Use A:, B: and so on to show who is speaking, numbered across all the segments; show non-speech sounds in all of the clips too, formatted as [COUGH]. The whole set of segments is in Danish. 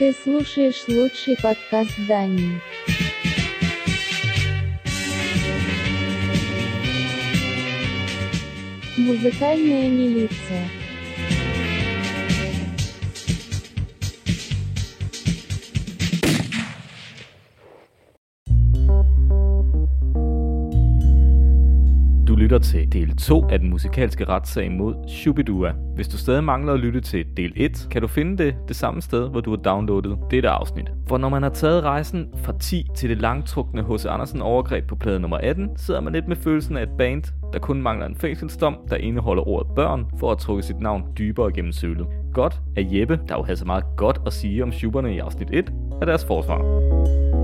A: Ты слушаешь лучший подкаст Дании. Музыкальная милиция.
B: Lytter til del 2 af den musikalske retssag mod Shubidua. Hvis du stadig mangler at lytte til del 1, kan du finde det det samme sted, hvor du har downloadet dette afsnit. For når man har taget rejsen fra 10 til det langtrukne H.C. Andersen overgreb på plade nummer 18, sidder man lidt med følelsen af et band, der kun mangler en fængselsdom, der indeholder ordet børn, for at trukke sit navn dybere gennem sølet. Godt at Jeppe, der jo havde så meget godt at sige om Schuberne i afsnit 1, af deres forsvar.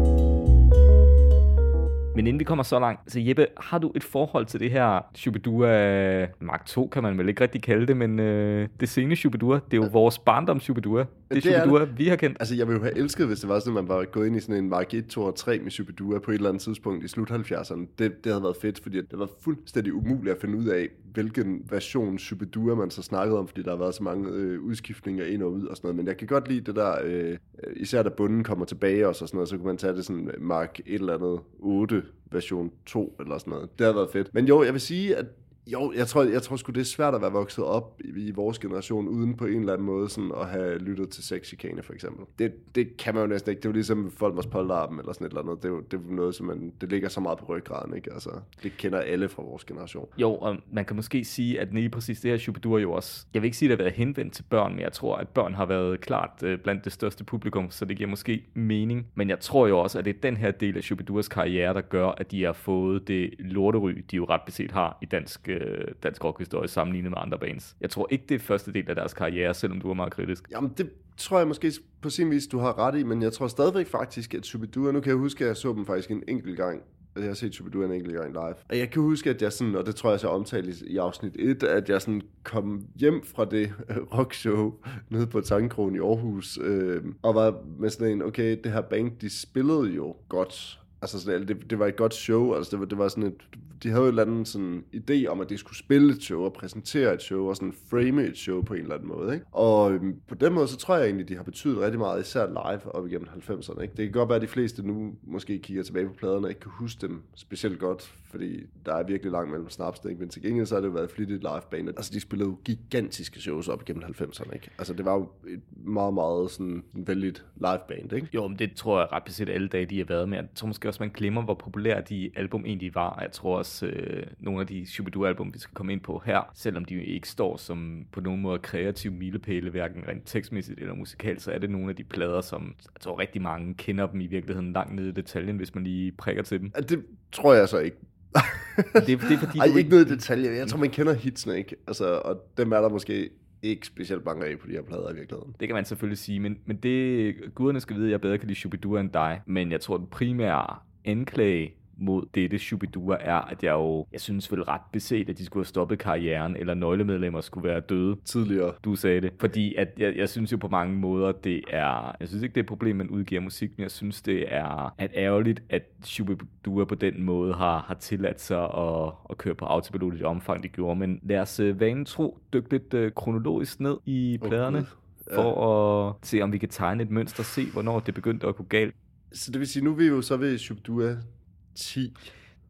B: Men inden vi kommer så langt, så Jeppe, har du et forhold til det her Shubidua Mark 2, kan man vel ikke rigtig kalde det, men øh, det sene Shubidua, det er jo vores barndom Shubidua. Det er
C: Det
B: Shubidua, vi har kendt.
C: Altså, jeg ville jo have elsket, hvis det var sådan, at man var gået ind i sådan en Mark 1, 2 og 3 med Shubidua på et eller andet tidspunkt i slut 70'erne. Det, det havde været fedt, fordi det var fuldstændig umuligt at finde ud af, hvilken version Shubidua man så snakkede om, fordi der har været så mange øh, udskiftninger ind og ud og sådan noget. Men jeg kan godt lide det der, øh, især da bunden kommer tilbage og sådan noget, så kunne man tage det sådan Mark et eller andet 8 version 2 eller sådan noget. Det har været fedt. Men jo, jeg vil sige, at jo, jeg tror, jeg tror sgu, det er svært at være vokset op i, i vores generation, uden på en eller anden måde sådan at have lyttet til sexchikane, for eksempel. Det, det kan man jo næsten ikke. Det er jo ligesom folk var polterappen eller sådan et eller andet. Det er jo, det er noget, som man, det ligger så meget på ryggraden, ikke? Altså, det kender alle fra vores generation.
B: Jo, og man kan måske sige, at lige præcis det her Shubidua jo også, jeg vil ikke sige, at det har været henvendt til børn, men jeg tror, at børn har været klart øh, blandt det største publikum, så det giver måske mening. Men jeg tror jo også, at det er den her del af Shubiduas karriere, der gør, at de har fået det lortery, de jo ret beset har i dansk, øh, øh, dansk rockhistorie sammenlignet med andre bands. Jeg tror ikke, det er første del af deres karriere, selvom du er meget kritisk.
C: Jamen, det tror jeg måske på sin vis, du har ret i, men jeg tror stadigvæk faktisk, at Shubidua, nu kan jeg huske, at jeg så dem faktisk en enkelt gang, altså, jeg har set Shubidua en enkelt gang live. Og jeg kan huske, at jeg sådan, og det tror jeg så omtalt i, i afsnit 1, at jeg sådan kom hjem fra det øh, rockshow nede på Tankronen i Aarhus, øh, og var med sådan en, okay, det her band, de spillede jo godt. Altså sådan, det, det var et godt show, altså det var, det var sådan et, de havde jo en eller anden sådan idé om, at de skulle spille et show og præsentere et show og sådan frame et show på en eller anden måde, ikke? Og øhm, på den måde, så tror jeg egentlig, de har betydet rigtig meget, især live op igennem 90'erne, ikke? Det kan godt være, at de fleste nu måske kigger tilbage på pladerne og ikke kan huske dem specielt godt, fordi der er virkelig langt mellem snaps, ikke? Men til gengæld så har det jo været flittigt live band. Altså, de spillede jo gigantiske shows op igennem 90'erne, ikke? Altså, det var jo et meget, meget sådan vældigt liveband, ikke?
B: Jo, men det tror jeg ret beset alle dage, de har været med. Jeg tror måske også, man glemmer, hvor populære de album egentlig var. Jeg tror også, øh, nogle af de Shubidua-album, vi skal komme ind på her, selvom de ikke står som på nogen måde kreativ milepæle, hverken rent tekstmæssigt eller musikalt, så er det nogle af de plader, som jeg tror rigtig mange kender dem i virkeligheden langt nede i detaljen, hvis man lige prikker til dem.
C: Det tror jeg så ikke.
B: Det, det er fordi,
C: Ej, ikke noget i detaljer. Jeg tror, man kender hitsene, ikke? Altså, og dem er der måske ikke specielt mange af på de her plader i virkeligheden.
B: Det kan man selvfølgelig sige, men, men det, guderne skal vide, at jeg bedre kan lide Shubidua end dig. Men jeg tror, den primære anklage mod dette Shubidua er, at jeg jo, jeg synes vel ret beset, at de skulle have stoppet karrieren, eller nøglemedlemmer skulle være døde.
C: Tidligere.
B: Du sagde det. Fordi at jeg, jeg synes jo på mange måder, det er... Jeg synes ikke, det er et problem, man udgiver musik, men jeg synes, det er at ærgerligt, at Shubidua på den måde har, har tilladt sig at, at køre på autopilot i det omfang, de gjorde. Men lad os øh, vanen tro dykke lidt øh, kronologisk ned i pladerne.
C: Gud.
B: for at se, om vi kan tegne et mønster, se, hvornår det begyndte at gå galt.
C: Så det vil sige, nu er vi jo så ved Shubidua 10.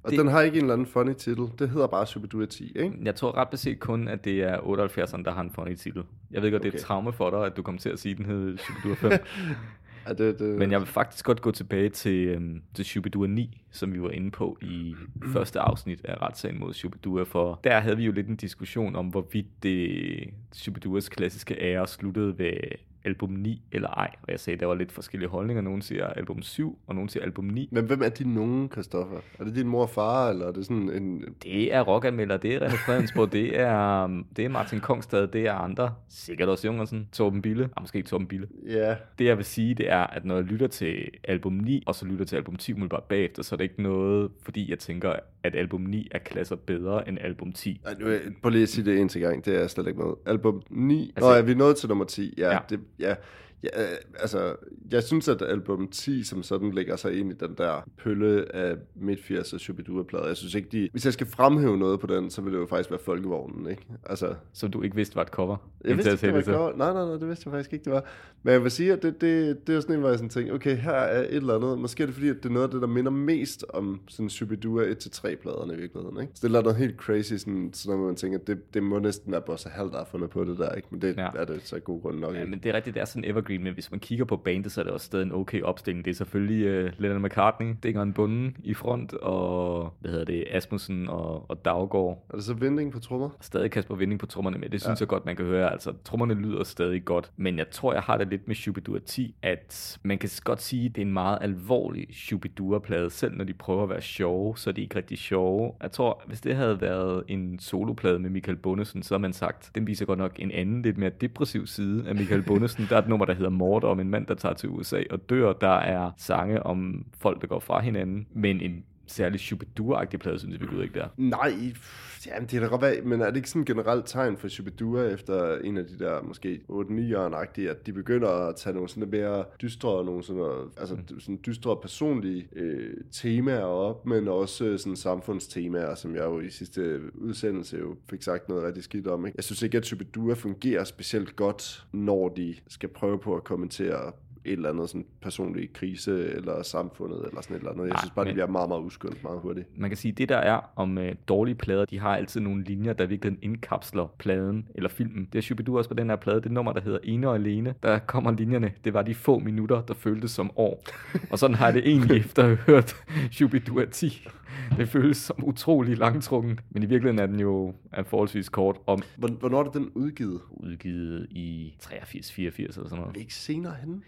C: Og
B: Det-
C: den har ikke en eller anden funny titel. Det hedder bare Shubidua 10, ikke?
B: Jeg tror ret beset kun, at det er 78'eren, der har en funny titel. Jeg ved godt, det er et
C: Okay.
B: traume for dig, at du kommer til at sige, at den hed Shubidua 5. [LAUGHS]
C: Ja, det, det...
B: Men jeg vil faktisk godt gå tilbage til, øhm, til Shubidua 9, som vi var inde på i første afsnit af retssagen mod Shubidua, for der havde vi jo lidt en diskussion om, hvorvidt det Shubiduas klassiske ære sluttede ved album 9 eller ej. Og jeg sagde, der var lidt forskellige holdninger. Nogen siger album 7, og nogen siger album 9.
C: Men hvem er de nogen, Christoffer? Er det din mor og far, eller er det sådan en...
B: Det er rockanmelder, det er René Fredensborg, det er, øhm, det er Martin Kongstad, det er andre. Sikkert også Jungersen, Torben Bille, ah, måske ikke Torben Bille.
C: Ja,
B: Det jeg vil sige, det er, at når jeg lytter til album 9, og så lytter til album 10 umiddelbart bagefter, så er det ikke noget, fordi jeg tænker, at album 9 er klasser bedre end album 10.
C: Ej, nu, prøv lige at sige det en til gang. Det er jeg slet ikke med. Album 9.
B: Altså-
C: Nå, ja, vi er nået til nummer 10. Ja,
B: Ja.
C: ja. Det, ja. Ja, altså, jeg synes, at album 10 som sådan lægger sig ind i den der pølle af midt-80'er Shubidua-plader. Jeg synes ikke, de... Hvis jeg skal fremhæve noget på den, så vil det jo faktisk være Folkevognen, ikke? Altså,
B: Som du ikke vidste var et cover.
C: jeg vidste ikke, det var et cover. Nej, nej, nej, det vidste jeg faktisk ikke, det var. Men jeg vil sige, at det, det, det er sådan en, hvor jeg sådan tænker, okay, her er et eller andet. Måske er det fordi, at det er noget af det, der minder mest om sådan Shubidua 1-3-pladerne i virkeligheden, ikke? Så det er noget helt crazy, sådan, sådan noget, man tænker, det, det må næsten være Bossa Hall, der har fundet på det der, ikke? Men det
B: Ja.
C: er det så god grund nok,
B: Ja,
C: ikke?
B: men det er rigtigt, det er sådan evergreen, men hvis man kigger på bandet, så er det også stadig en okay opstilling. Det er selvfølgelig uh, Lennon McCartney, Dingeren Bunden i front, og hvad hedder det, Asmussen og, og Daggaard.
C: Er det så vending på trommer?
B: Stadig Kasper Vinding på trommerne med. Det synes ja. jeg godt, man kan høre. Altså, trommerne lyder stadig godt. Men jeg tror, jeg har det lidt med Shubidua 10, at man kan godt sige, at det er en meget alvorlig Shubidua-plade. Selv når de prøver at være sjove, så er de ikke rigtig sjove. Jeg tror, hvis det havde været en soloplade med Michael Bundesen, så har man sagt, den viser godt nok en anden, lidt mere depressiv side af Michael Bundesen. Der er et nummer, der hedder Mord om en mand, der tager til USA og dør. Der er sange om folk, der går fra hinanden. Men en særlig Shubidua-agtig plade, synes vi ikke der.
C: Nej, jamen, det er da godt være, men er det ikke sådan et generelt tegn for Shubidua efter en af de der måske 8-9'eren-agtige, at de begynder at tage nogle sådan mere dystre, nogle sådan, altså
B: Mm.
C: sådan dystre personlige øh, temaer op, men også sådan samfundstemaer, som jeg jo i sidste udsendelse jo fik sagt noget rigtig skidt om. Ikke? Jeg synes ikke, at Shubidua fungerer specielt godt, når de skal prøve på at kommentere et eller andet sådan personlig krise, eller samfundet, eller sådan et eller andet. Jeg
B: Nej,
C: synes bare,
B: men-
C: det bliver meget, meget uskyndt meget hurtigt.
B: man kan sige, det der er om øh, dårlige plader, de har altid nogle linjer, der virkelig indkapsler pladen eller filmen. Det er Shubidua også på den her plade, det nummer, der hedder Ene og Alene. Der kommer linjerne, det var de få minutter, der føltes som år. [LAUGHS] Og sådan har jeg det egentlig efter at have hørt Shubidua 10. Det føles som utrolig langtrukken, men i virkeligheden er den jo er forholdsvis kort
C: Hvor- Hvornår er det den udgivet?
B: udgivet i 83, 84 eller sådan noget.
C: Ikke senere hen?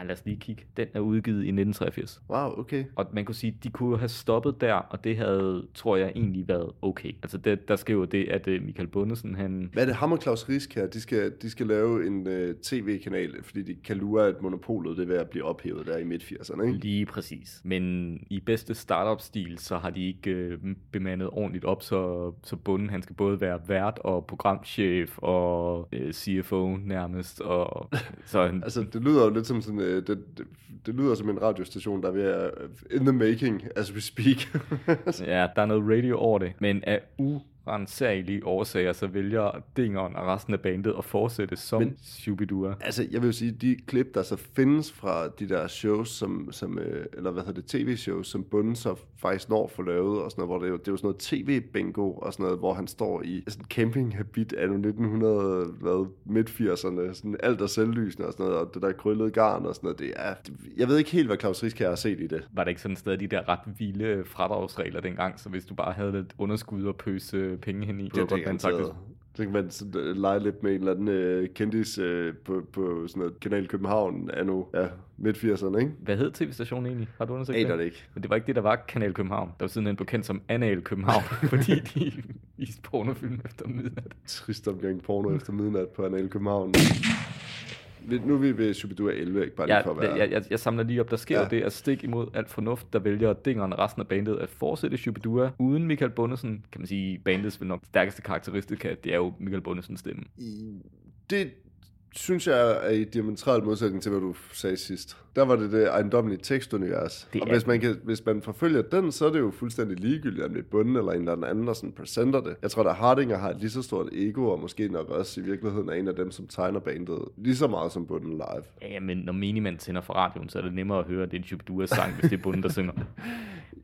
B: Ah, lad os lige kigge. Den er udgivet i 1983.
C: Wow, okay.
B: Og man kunne sige, de kunne have stoppet der, og det havde, tror jeg, egentlig været okay. Altså, det, der jo det, at uh, Michael Bundesen, han...
C: Hvad er det, ham og Claus Risk her? De skal, de skal lave en uh, tv-kanal, fordi de kan lure, at monopolet det er ved at blive ophævet der i midt-80'erne, ikke?
B: Lige præcis. Men i bedste startup-stil, så har de ikke øh, bemandet ordentligt op, så, så bunden han skal både være vært og programchef og øh, CFO nærmest. Og, [LAUGHS] så han,
C: Altså, det lyder jo lidt som sådan, Øh, det, det, det, lyder som en radiostation, der er ved at, øh, in the making, as we speak. [LAUGHS]
B: Ja, der er noget radio over det. Men af urensagelige årsager, så vælger Dingeren og resten af bandet at fortsætte som Men... Shubidua.
C: altså, jeg vil sige, de klip, der så findes fra de der shows, som, som øh, eller hvad hedder det, tv-shows, som Bunden så faktisk når for lavet, og sådan noget, hvor det det er jo sådan noget tv-bingo, og sådan noget, hvor han står i sådan en campinghabit af 1900, hvad, midt-80'erne, sådan alt er selvlysende og sådan noget, og det der krøllede garn og sådan noget, det er, jeg ved ikke helt, hvad Claus Risk har set i det.
B: Var der ikke sådan stadig de der ret vilde fradragsregler dengang, så hvis du bare havde lidt underskud og pøse penge hen i,
C: Det er det
B: man
C: garanteret. Så kan man sådan, øh, lege lidt med en eller anden øh, kendis øh, på, på sådan noget Kanal København anno ja, midt-80'erne, ikke?
B: Hvad hed tv-stationen egentlig? Har du undersøgt
C: Aner det ikke.
B: Men det var ikke det, der var Kanal København. Der var sidenhen på kendt som Anal København, [LAUGHS] fordi de viste pornofilm efter midnat.
C: Trist omgang porno efter midnat på Anal København. Nu er vi ved Shubidua 11, ikke bare lige
B: Jeg,
C: for at være...
B: jeg, jeg, jeg samler lige op, der sker ja.
C: Ja.
B: det at stik imod alt fornuft, der vælger Dingeren og resten af bandet at fortsætte Shubidua uden Michael Bundesen. Kan man sige, bandets vel nok stærkeste karakteristika, det er jo Michael Bundesens stemme.
C: I- Det synes jeg er i diametral modsætning til, hvad du sagde sidst. Der var det det ejendommelige tekstunivers.
B: Det
C: og
B: er
C: hvis man, kan, hvis man forfølger den, så er det jo fuldstændig ligegyldigt, om det er bunden eller en eller anden, der sådan presenter det. Jeg tror, at Hardinger har et lige så stort ego, og måske nok også i virkeligheden er en af dem, som tegner bandet lige så meget som bunden live.
B: Ja, men når Minimand tænder for radioen, så er det nemmere at høre, at det er en Shubidua-sang, hvis det er bunden, der synger. [LAUGHS]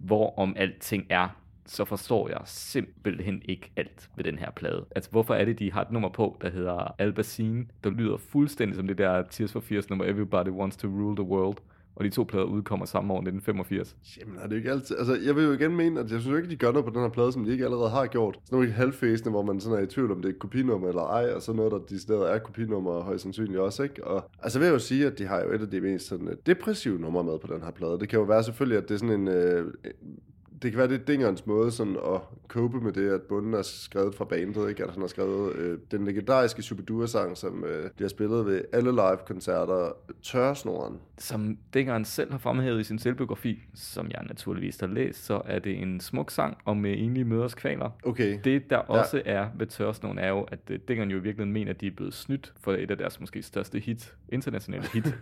B: Hvor om alting er, så forstår jeg simpelthen ikke alt ved den her plade. Altså, hvorfor er det, de har et nummer på, der hedder Albacine, der lyder fuldstændig som det der Tears for Fears nummer Everybody Wants to Rule the World, og de to plader udkommer samme år, 1985.
C: Jamen, er det ikke altid... Altså, jeg vil jo igen mene, at jeg synes jo ikke, de gør noget på den her plade, som de ikke allerede har gjort. Sådan nogle halvfæsende, hvor man sådan er i tvivl, om det er et kopinummer eller ej, og så noget, der decideret er kopinummer, højst sandsynligt også, ikke? Og altså vil jeg jo sige, at de har jo et af de mest sådan, øh, depressive numre med på den her plade. Det kan jo være selvfølgelig, at det er sådan en... Øh, det kan være, det er Dingerens måde sådan at cope med det, at bunden er skrevet fra bandet, ikke? At han har skrevet øh, den legendariske Shubidua-sang, som øh, de har spillet ved alle live-koncerter, Tørsnoren.
B: Som Dingeren selv har fremhævet i sin selvbiografi, som jeg naturligvis har læst, så er det en smuk sang om øh, enlige møders kvaler.
C: Okay.
B: Det, der også er ved Tørsnogen, er jo, at øh, Dingeren jo i virkeligheden mener, at de er blevet snydt for et af deres måske største hit, internationale hit, [LAUGHS]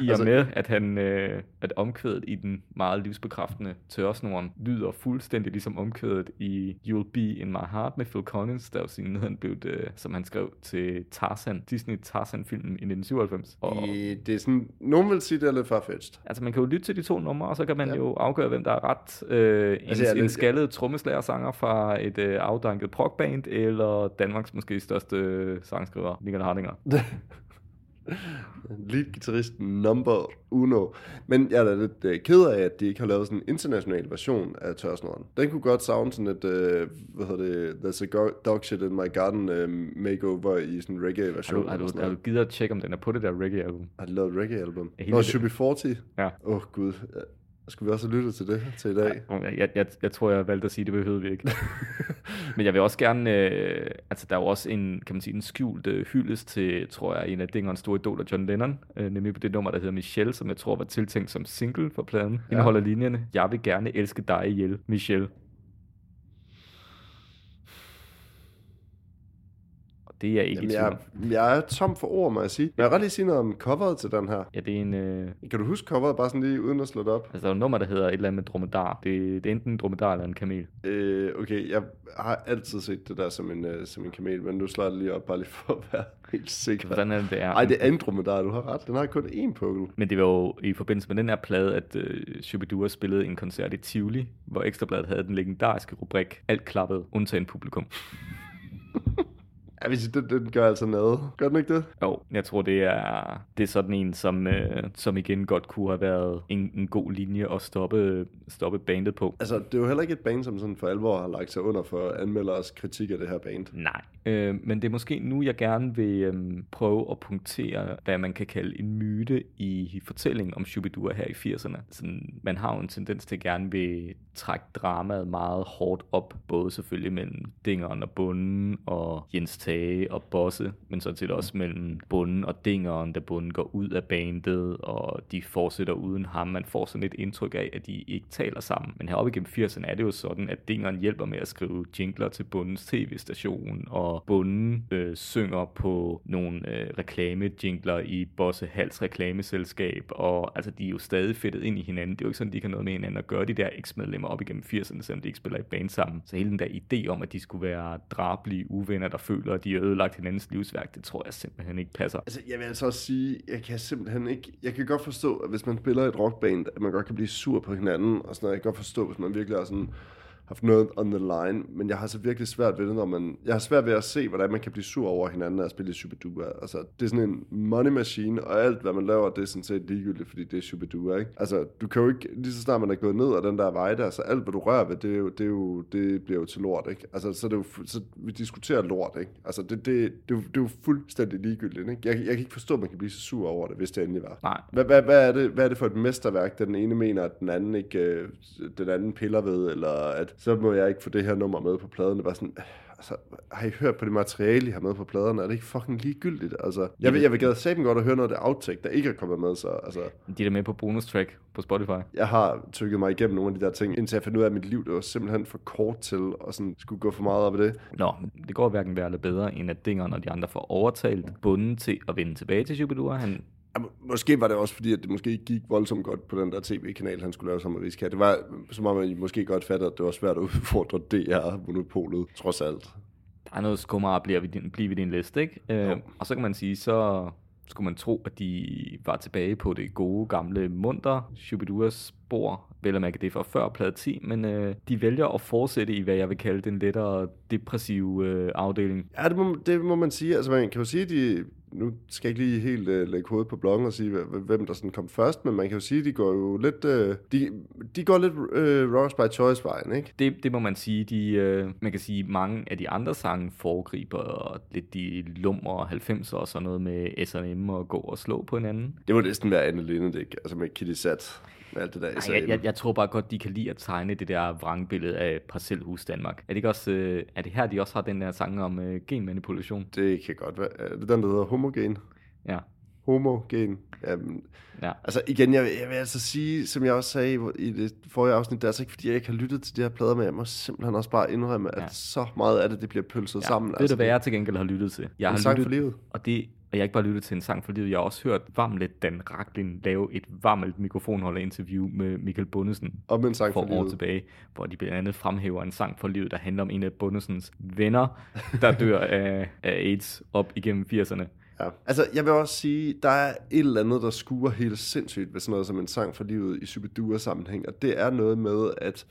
B: i og
C: Altså-
B: med, at han øh, at omkvædet i den meget livsbekræftende Tørsnogen lyder fuldstændig ligesom omkvædet i You'll Be In My Heart med Phil Collins, der jo siden han blev, øh, som han skrev til Tarzan, Disney Tarzan-filmen i 1997. Og,
C: I, det er sådan, nogen vil sige, det er lidt farfetched.
B: Altså man kan jo lytte til de to numre, og så kan man
C: Ja.
B: jo afgøre, hvem der er ret. Øh, en,
C: Altså,
B: en
C: lidt-
B: skaldet trommeslagersanger fra et øh, afdanket progband, eller Danmarks måske største øh, sangskriver, Michael Hardinger. [LAUGHS]
C: Lead-gitarristen number uno. Men jeg er da lidt øh, ked af, at de ikke har lavet sådan en international version af Tørsnoren. Den kunne godt savne sådan et, øh, hvad hedder det, There's a go- dog shit in my garden øh, makeover i sådan en
B: Har
C: reggae-version.
B: du, har, du, har du givet at tjekke, om den er på det der reggae-album?
C: Har de lavet et reggae-album? Nå, Should Be 40?
B: Ja.
C: Åh, oh, gud. Skulle vi også have lyttet til det til i dag?
B: Jeg, jeg, jeg, jeg tror, jeg valgte at sige, at det behøvede vi ikke. [LAUGHS] Men jeg vil også gerne, øh, altså der er jo også en, kan man sige, en skjult øh, hyldest til, tror jeg, en af Dingerens store idoler, John Lennon, øh, nemlig på det nummer, der hedder Michelle, som jeg tror var tiltænkt som single for pladen. Ja. Indeholder linjerne, jeg vil gerne elske dig ihjel, Michelle. Det er jeg ikke
C: Jamen,
B: i tvivl
C: jeg, jeg er tom for ord, må jeg sige. Men jeg vil godt lige sige noget om coveret til den her.
B: Ja, det er en... Øh,
C: Kan du huske coveret bare sådan lige uden at slå det op?
B: altså, der er et nummer, der hedder et eller andet med dromedar. Det, det er enten en dromedar eller en kamel.
C: Øh, okay, jeg har altid set det der som en, uh, som en kamel, men nu slår jeg det lige op, bare lige for at være [LAUGHS] helt sikker.
B: Hvordan er det, det er?
C: Ej, det er Andromedar, du har ret. Den har kun én pukkel.
B: Men det var jo i forbindelse med den her plade, at øh, Shubidua spillede en koncert i Tivoli, hvor Ekstrabladet havde den legendariske rubrik Alt klappet, undtagen publikum.
C: Vil sige, den, den gør altså noget. Gør den ikke det?
B: Jo, jeg tror, det er, det er sådan en, som, øh, som igen godt kunne have været en, en god linje at stoppe, stoppe bandet på.
C: Altså, det er jo heller ikke et band, som sådan for alvor har lagt sig under for anmelders kritik af det her band.
B: Nej. Øh, men det er måske nu, jeg gerne vil øh, prøve at punktere, hvad man kan kalde en myte i fortællingen om Shubidua her i 80'erne. Sådan, man har jo en tendens til at gerne vil trække dramaet meget hårdt op, både selvfølgelig mellem Dingeren og Bunden, og Jens Tage og Bosse, men sådan set også mellem Bunden og Dingeren, da Bunden går ud af bandet, og de fortsætter uden ham. Man får sådan et indtryk af, at de ikke taler sammen. Men heroppe igennem 80'erne er det jo sådan, at Dingeren hjælper med at skrive jingler til Bundens tv-station, og Bunden øh, synger på nogle øh, reklame-jingler i Bosse Hals reklameselskab, og altså de er jo stadig fedtet ind i hinanden. Det er jo ikke sådan, de kan noget med hinanden at gøre, de der eksmedlemmer op igennem 80'erne, selvom de ikke spiller i band sammen. Så hele den der idé om, at de skulle være drablige uvenner, der føler, og de har ødelagt hinandens livsværk, det tror jeg simpelthen ikke passer.
C: Altså, jeg vil altså også sige, jeg kan simpelthen ikke... Jeg kan godt forstå, at hvis man spiller et rockband, at man godt kan blive sur på hinanden, og sådan noget. Jeg kan godt forstå, hvis man virkelig er sådan haft noget on the line, men jeg har så virkelig svært ved det, når man... Jeg har svært ved at se, hvordan man kan blive sur over hinanden og spille i Shubidua. Altså, det er sådan en money machine, og alt, hvad man laver, det er sådan set ligegyldigt, fordi det er Shubidua, ikke? Altså, du kan jo ikke... Lige så snart man er gået ned ad den der vej der, så alt, hvad du rører ved, det, er jo, det, er jo, det bliver jo til lort, ikke? Altså, så, er det jo, fu- så vi diskuterer lort, ikke? Altså, det, det, det, er jo- det er jo fuldstændig ligegyldigt, ikke? Jeg, jeg kan ikke forstå, at man kan blive så sur over det, hvis det endelig var.
B: Nej.
C: Hvad, hvad, hvad, er det, hvad er det for et mesterværk, den ene mener, at den anden ikke øh, den anden piller ved, eller at så må jeg ikke få det her nummer med på pladen. Det var sådan, altså, har I hørt på det materiale, I har med på pladerne? Er det ikke fucking ligegyldigt? Altså, jeg vil, jeg vil gade saben godt at høre noget af det outtake, der ikke er kommet med, så altså,
B: De er der med på bonus track på Spotify.
C: jeg har tykket mig igennem nogle af de der ting, indtil jeg fandt ud af, at mit liv det var simpelthen for kort til at sådan, skulle gå for meget op i det.
B: Nå, det går hverken værre eller bedre, end at Dingeren og de andre får overtalt bunden til at vende tilbage til Shubidua. Han
C: Ja, måske var det også fordi, at det måske ikke gik voldsomt godt på den der tv-kanal, han skulle lave sammen med Riska. Det var som om, I måske godt fattede, at det var svært at udfordre DR-monopolet, trods alt.
B: der er noget skummer at blive ved din, blive ved din liste, ikke? Øh, og så kan man sige, så skulle man tro, at de var tilbage på det gode, gamle munter, Shubiduas spor, vel at mærke det fra før plade 10, men øh, de vælger at fortsætte i, hvad jeg vil kalde den lettere depressive øh, afdeling.
C: Ja, det må, det må man sige. Altså, man kan jo sige, at de... Nu skal jeg ikke lige helt uh, lægge hovedet på bloggen og sige, hv- hvem der sådan kom først, men man kan jo sige, at de går jo lidt... Uh, de, de går lidt uh, Rocks by Choice-vejen, ikke?
B: Det, det må man sige, de, øh, man kan sige, mange af de andre sange foregriber lidt de lumre 90'er og sådan noget med S&M og gå og slå på hinanden.
C: Det må næsten være Anne Lindedik, altså med Kitty Sat. Med alt det der
B: Ej, jeg, jeg, jeg tror bare godt, de kan lide at tegne det der vrangbillede af Parcelhus Danmark. Er det ikke også, øh, er det her, de også har den der sang om øh, genmanipulation?
C: Det kan godt være. Er det den, der hedder homogen?
B: Ja,
C: Homogen. Jamen,
B: ja.
C: altså igen, jeg, jeg vil altså sige, som jeg også sagde i det forrige afsnit, det er altså ikke, fordi jeg ikke har lyttet til de her plader, men jeg må simpelthen også bare indrømme, at
B: Ja.
C: så meget af det, det bliver pølset
B: ja.
C: sammen.
B: Ved du, hvad jeg til gengæld har lyttet til? Jeg
C: En
B: har
C: sang
B: lyttet,
C: for livet.
B: Og det, og jeg har ikke bare lyttet til en sang for livet, jeg har også hørt Vamlet Dan Raklin lave et varmelt mikrofonholder-interview med Michael Bundesen
C: Om en sang
B: for
C: for,
B: år
C: livet.
B: tilbage, hvor de blandt andet fremhæver en sang for livet, der handler om en af Bundesens venner, der dør [LAUGHS] af, af AIDS op igennem 80'erne.
C: Ja. Altså, jeg vil også sige, der er et eller andet, der skuer helt sindssygt ved sådan noget som en sang for livet i Superdua-sammenhæng, og det er noget med, at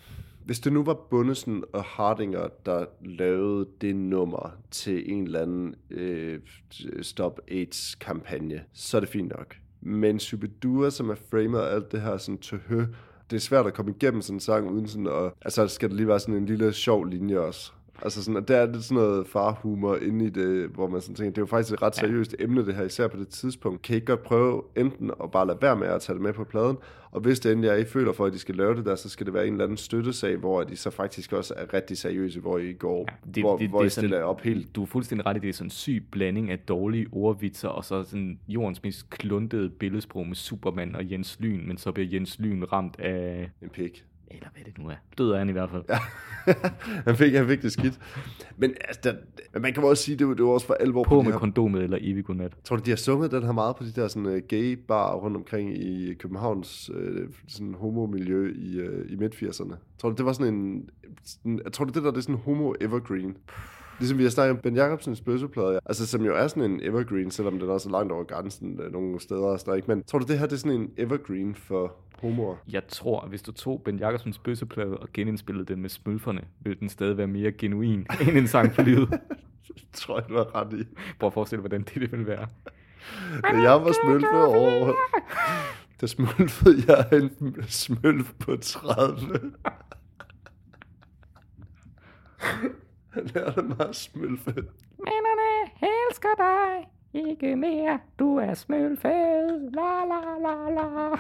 C: hvis det nu var Bundesen og Hardinger, der lavede det nummer til en eller anden øh, Stop AIDS-kampagne, så er det fint nok. Men Superdua, som er framet alt det her sådan tøhø, det er svært at komme igennem sådan en sang uden sådan at... Altså, skal der lige være sådan en lille sjov linje også. Altså sådan, der er lidt sådan noget farhumor inde i det, hvor man sådan tænker, det er jo faktisk et ret seriøst ja. emne det her, især på det tidspunkt. Kan I ikke godt prøve enten at bare lade være med at tage det med på pladen, og hvis det endelig er, I føler for, at de skal lave det der, så skal det være en eller anden støttesag, hvor de så faktisk også er rigtig seriøse, hvor I går, ja,
B: Det,
C: hvor,
B: det,
C: hvor
B: det
C: I
B: er
C: stiller
B: sådan,
C: op helt.
B: Du er fuldstændig ret i, det er sådan en syg blanding af dårlige ordvitser, og så sådan jordens mest kluntede billedsprog med Superman og Jens Lyn, men så bliver Jens Lyn ramt af...
C: En pik.
B: Eller hvad det nu er. Død er han i hvert fald. Ja. [LAUGHS]
C: han, fik, han fik det skidt. Men altså, der, men man kan også sige, det var, det var også for alvor
B: På
C: de
B: med
C: her
B: kondomet eller evig godnat.
C: Tror du, de har sunget den her meget på de der sådan, uh, gay bar rundt omkring i Københavns uh, sådan homomiljø i, uh, i midt-80'erne? Tror du, det var sådan en... Sådan, jeg tror du, det der det er sådan en homo-evergreen? Ligesom vi har snakket om Ben Jacobsens bøsseplade, altså som jo er sådan en evergreen, selvom den også er langt over grænsen uh, nogle steder og sådan noget, ikke? Men tror du, det her det er sådan en evergreen for homoer?
B: Jeg tror, at hvis du tog Ben Jacobsens bøsseplade og genindspillede den med smølferne, ville den stadig være mere genuin [LAUGHS] end en sang for livet.
C: Det tror jeg, du har ret i.
B: Prøv at forestille dig, hvordan det, det ville være.
C: Da jeg var smølfe over... Der [LAUGHS] smølfede jeg en smølf på 30. [LAUGHS] Han lærte mig at smølfe.
B: Mænderne elsker dig, ikke mere, du er smølfed, la la la la.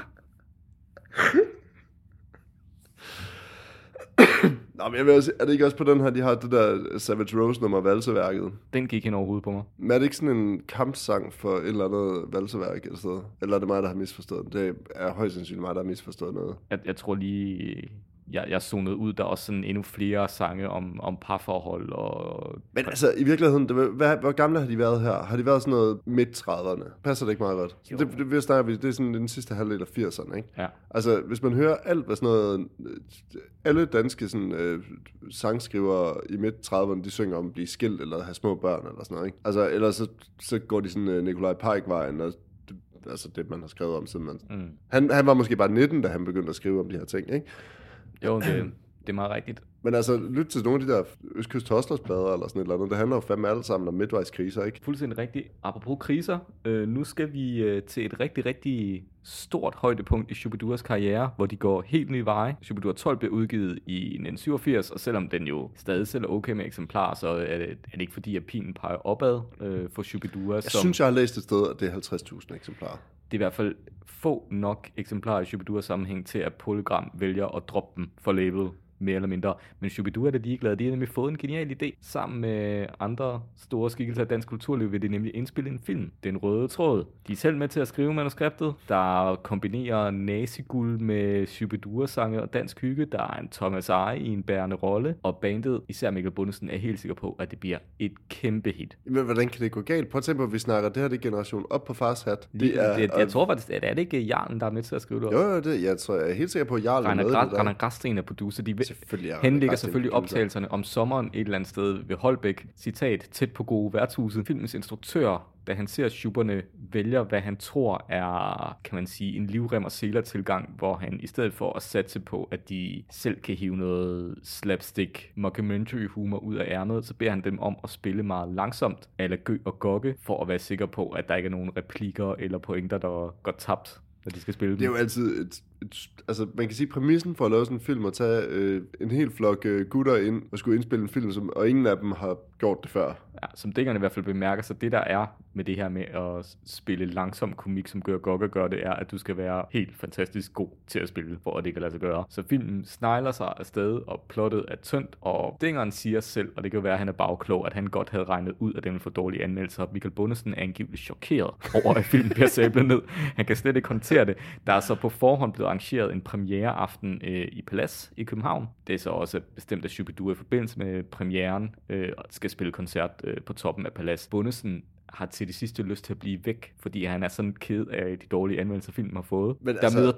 C: Nå, men jeg vil også, er det ikke også på den her, de har det der Savage Rose nummer Valseværket?
B: Den gik ind over hovedet på mig.
C: Men er det ikke sådan en kampsang for et eller andet valseværk eller sådan Eller er det mig, der har misforstået det? Det er højst sandsynligt mig, der har misforstået noget.
B: Jeg, jeg tror lige, jeg, jeg zonede ud, der er også sådan endnu flere sange om, om parforhold og...
C: Men altså, i virkeligheden, det, hvad, hvor gamle har de været her? Har de været sådan noget midt-30'erne? Passer det ikke meget godt?
B: Jo.
C: Det, det, det, snakker vi, det er sådan den sidste halvdel af 80'erne, ikke?
B: Ja.
C: Altså, hvis man hører alt, hvad sådan noget... øh, Alle danske sådan, øh, sangskrivere i midt-30'erne, de synger om at blive skilt eller have små børn eller sådan noget, ikke? Altså, ellers så, så går de sådan øh, Nikolaj Pike-vejen, og altså det, man har skrevet om, siden man...
B: Mm.
C: Han, han var måske bare 19, da han begyndte at skrive om de her ting, ikke?
B: Jo, det, [CLEARS THROAT] det er meget rigtigt.
C: Men altså, lyt til nogle af de der Østkyst Hostlers-plader eller sådan et eller andet. Det handler jo fandme alle sammen om midtvejskriser, ikke?
B: Fuldstændig rigtigt. Apropos kriser, øh, nu skal vi øh, til et rigtig, rigtig stort højdepunkt i Shubiduras karriere, hvor de går helt nye veje. Shubidua 12 blev udgivet i 1987, og selvom den jo stadig sælger okay med eksemplarer, så er det, er det ikke fordi, at pilen peger opad øh, for Shubidua.
C: Jeg
B: som,
C: synes, jeg har læst et sted, at det er 50.000 eksemplarer
B: det er i hvert fald få nok eksemplarer i Shubidua sammenhæng til, at Polygram vælger at droppe dem for label mere eller mindre. Men Shubidua er da ligeglade. De har nemlig fået en genial idé. Sammen med andre store skikkelser af dansk kulturliv vil de nemlig indspille en film. Den røde tråd. De er selv med til at skrive manuskriptet, der kombinerer naziguld med Shubidua-sange og dansk hygge. Der er en Thomas Eje i en bærende rolle. Og bandet, især Mikkel Bundesen, er helt sikker på, at det bliver et kæmpe hit.
C: Men hvordan kan det gå galt? Prøv at tænke på, at vi snakker, det her det er generation op på fars hat.
B: Det er, det, jeg tror faktisk, at er det ikke Jarlen, der er med til at skrive det
C: Jo,
B: også?
C: jo, det, jeg tror, jeg er helt sikker på, at Jarl er
B: Rainer,
C: med
B: Gra-
C: det der.
B: Rainer Græsten er producer. De
C: Selvfølgelig Rainer
B: henlægger selvfølgelig optagelserne om sommeren et eller andet sted ved Holbæk. Citat, tæt på gode værtshuset. Filmens instruktør, da han ser Schuberne, vælger, hvad han tror er, kan man sige, en livrem og seler tilgang, hvor han i stedet for at satse på, at de selv kan hive noget slapstick mockumentary humor ud af ærmet, så beder han dem om at spille meget langsomt, eller gø og gokke, for at være sikker på, at der ikke er nogen replikker eller pointer, der går tabt, når de skal spille dem.
C: Det er jo altid et, altså man kan sige, præmissen for at lave sådan en film, at tage øh, en hel flok øh, gutter ind og skulle indspille en film, som, og ingen af dem har gjort det før.
B: Ja, som dækkerne i hvert fald bemærker, så det der er med det her med at spille langsom komik, som gør Gogga gør det, er, at du skal være helt fantastisk god til at spille, for at det kan lade sig gøre. Så filmen snegler sig afsted, og plottet er tyndt, og Dingeren siger selv, og det kan være, at han er bagklog, at han godt havde regnet ud at den for dårlige anmeldelser. Michael Bundesen er angiveligt chokeret over, at filmen bliver sablet ned. Han kan slet ikke håndtere det. Der er så på forhånd blevet arrangeret en premiereaften øh, i Palace i København. Det er så også bestemt af Shubidua i forbindelse med premieren, øh, og skal spille koncert øh, på toppen af Palace. Bundesen har til det sidste lyst til at blive væk, fordi han er sådan ked af de dårlige anmeldelser, filmen har fået.
C: Men
B: der
C: altså-
B: møder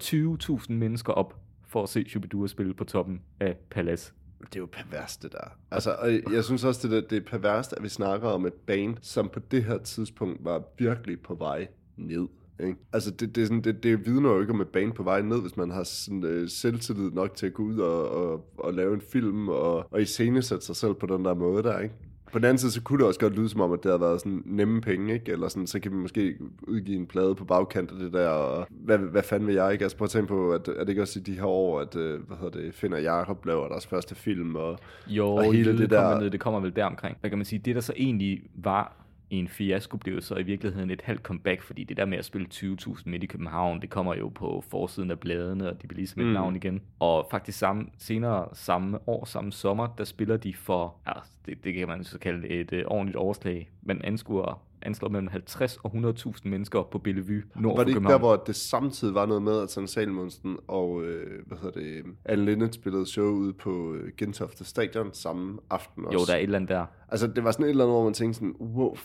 B: 20.000 mennesker op for at se Shubidua spille på toppen af Palace.
C: Det er jo perverst, det der. Altså, og jeg synes også, det, der, det er perverst, at vi snakker om et band, som på det her tidspunkt var virkelig på vej ned. Ikke? Altså, det, det, er sådan, det, det vidner jo ikke om et band på vej ned, hvis man har sådan, øh, selvtillid nok til at gå ud og, og, og lave en film og, og iscenesætte sig selv på den der måde der, ikke? På den anden side, så kunne det også godt lyde som om, at det havde været sådan nemme penge, ikke? Eller sådan, så kan vi måske udgive en plade på bagkant af det der, og hvad, hvad fanden vil jeg, ikke? Altså prøv at tænke på, at, er det ikke også i de her år, at, øh, hvad hedder det, Finn og Jacob laver deres første film, og
B: Jo,
C: Og hele
B: det,
C: det
B: kommer
C: der-
B: ned, det kommer vel deromkring. Hvad kan man sige, det der så egentlig var en fiasko, blev så i virkeligheden et halvt comeback, fordi det der med at spille 20.000 midt i København, det kommer jo på forsiden af bladene, og de bliver ligesom et
C: Mm.
B: navn igen. Og faktisk samme, senere samme år, samme sommer, der spiller de for, ja, det, det kan man så kalde et uh, ordentligt overslag, men anskuer anslår mellem 50 og 100.000 mennesker på Bellevue, nord
C: var det ikke der, hvor det samtidig var noget med, at Sanne Salmonsen og, øh, hvad hedder det, Anne Linnet spillede show ude på øh, Gentofte Stadion samme aften også?
B: Jo, der er et eller andet der.
C: Altså, det var sådan et eller andet, hvor man tænkte sådan, wow,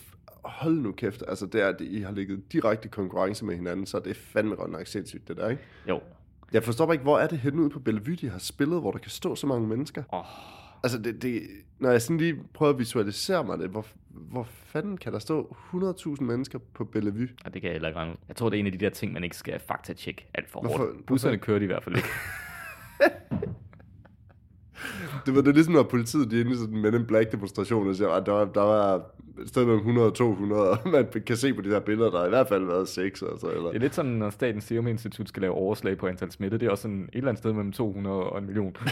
C: hold nu kæft, altså det er, at I har ligget direkte i konkurrence med hinanden, så det er fandme godt nok sindssygt, det der, ikke?
B: Jo.
C: Jeg forstår bare ikke, hvor er det henne ude på Bellevue, de har spillet, hvor der kan stå så mange mennesker?
B: Oh,
C: Altså, det, det, når jeg sådan lige prøver at visualisere mig det, hvor, hvor fanden kan der stå 100.000 mennesker på Bellevue?
B: og det kan jeg heller ikke regne. Jeg tror, det er en af de der ting, man ikke skal faktatjekke alt for
C: Hvorfor-
B: hårdt. Busserne kører de i hvert fald ikke. [LAUGHS] [LAUGHS]
C: Det var det er ligesom, når politiet de er inde i sådan en Men in Black demonstration, og siger, at der, var- der var stedet mellem 100-200, og man kan se på de der billeder, der har i hvert fald været 6, altså, eller...
B: Det er lidt sådan, når Statens Serum Institut skal lave overslag på antal smitte. Det er også sådan et eller andet sted mellem 200 og en million. [LAUGHS]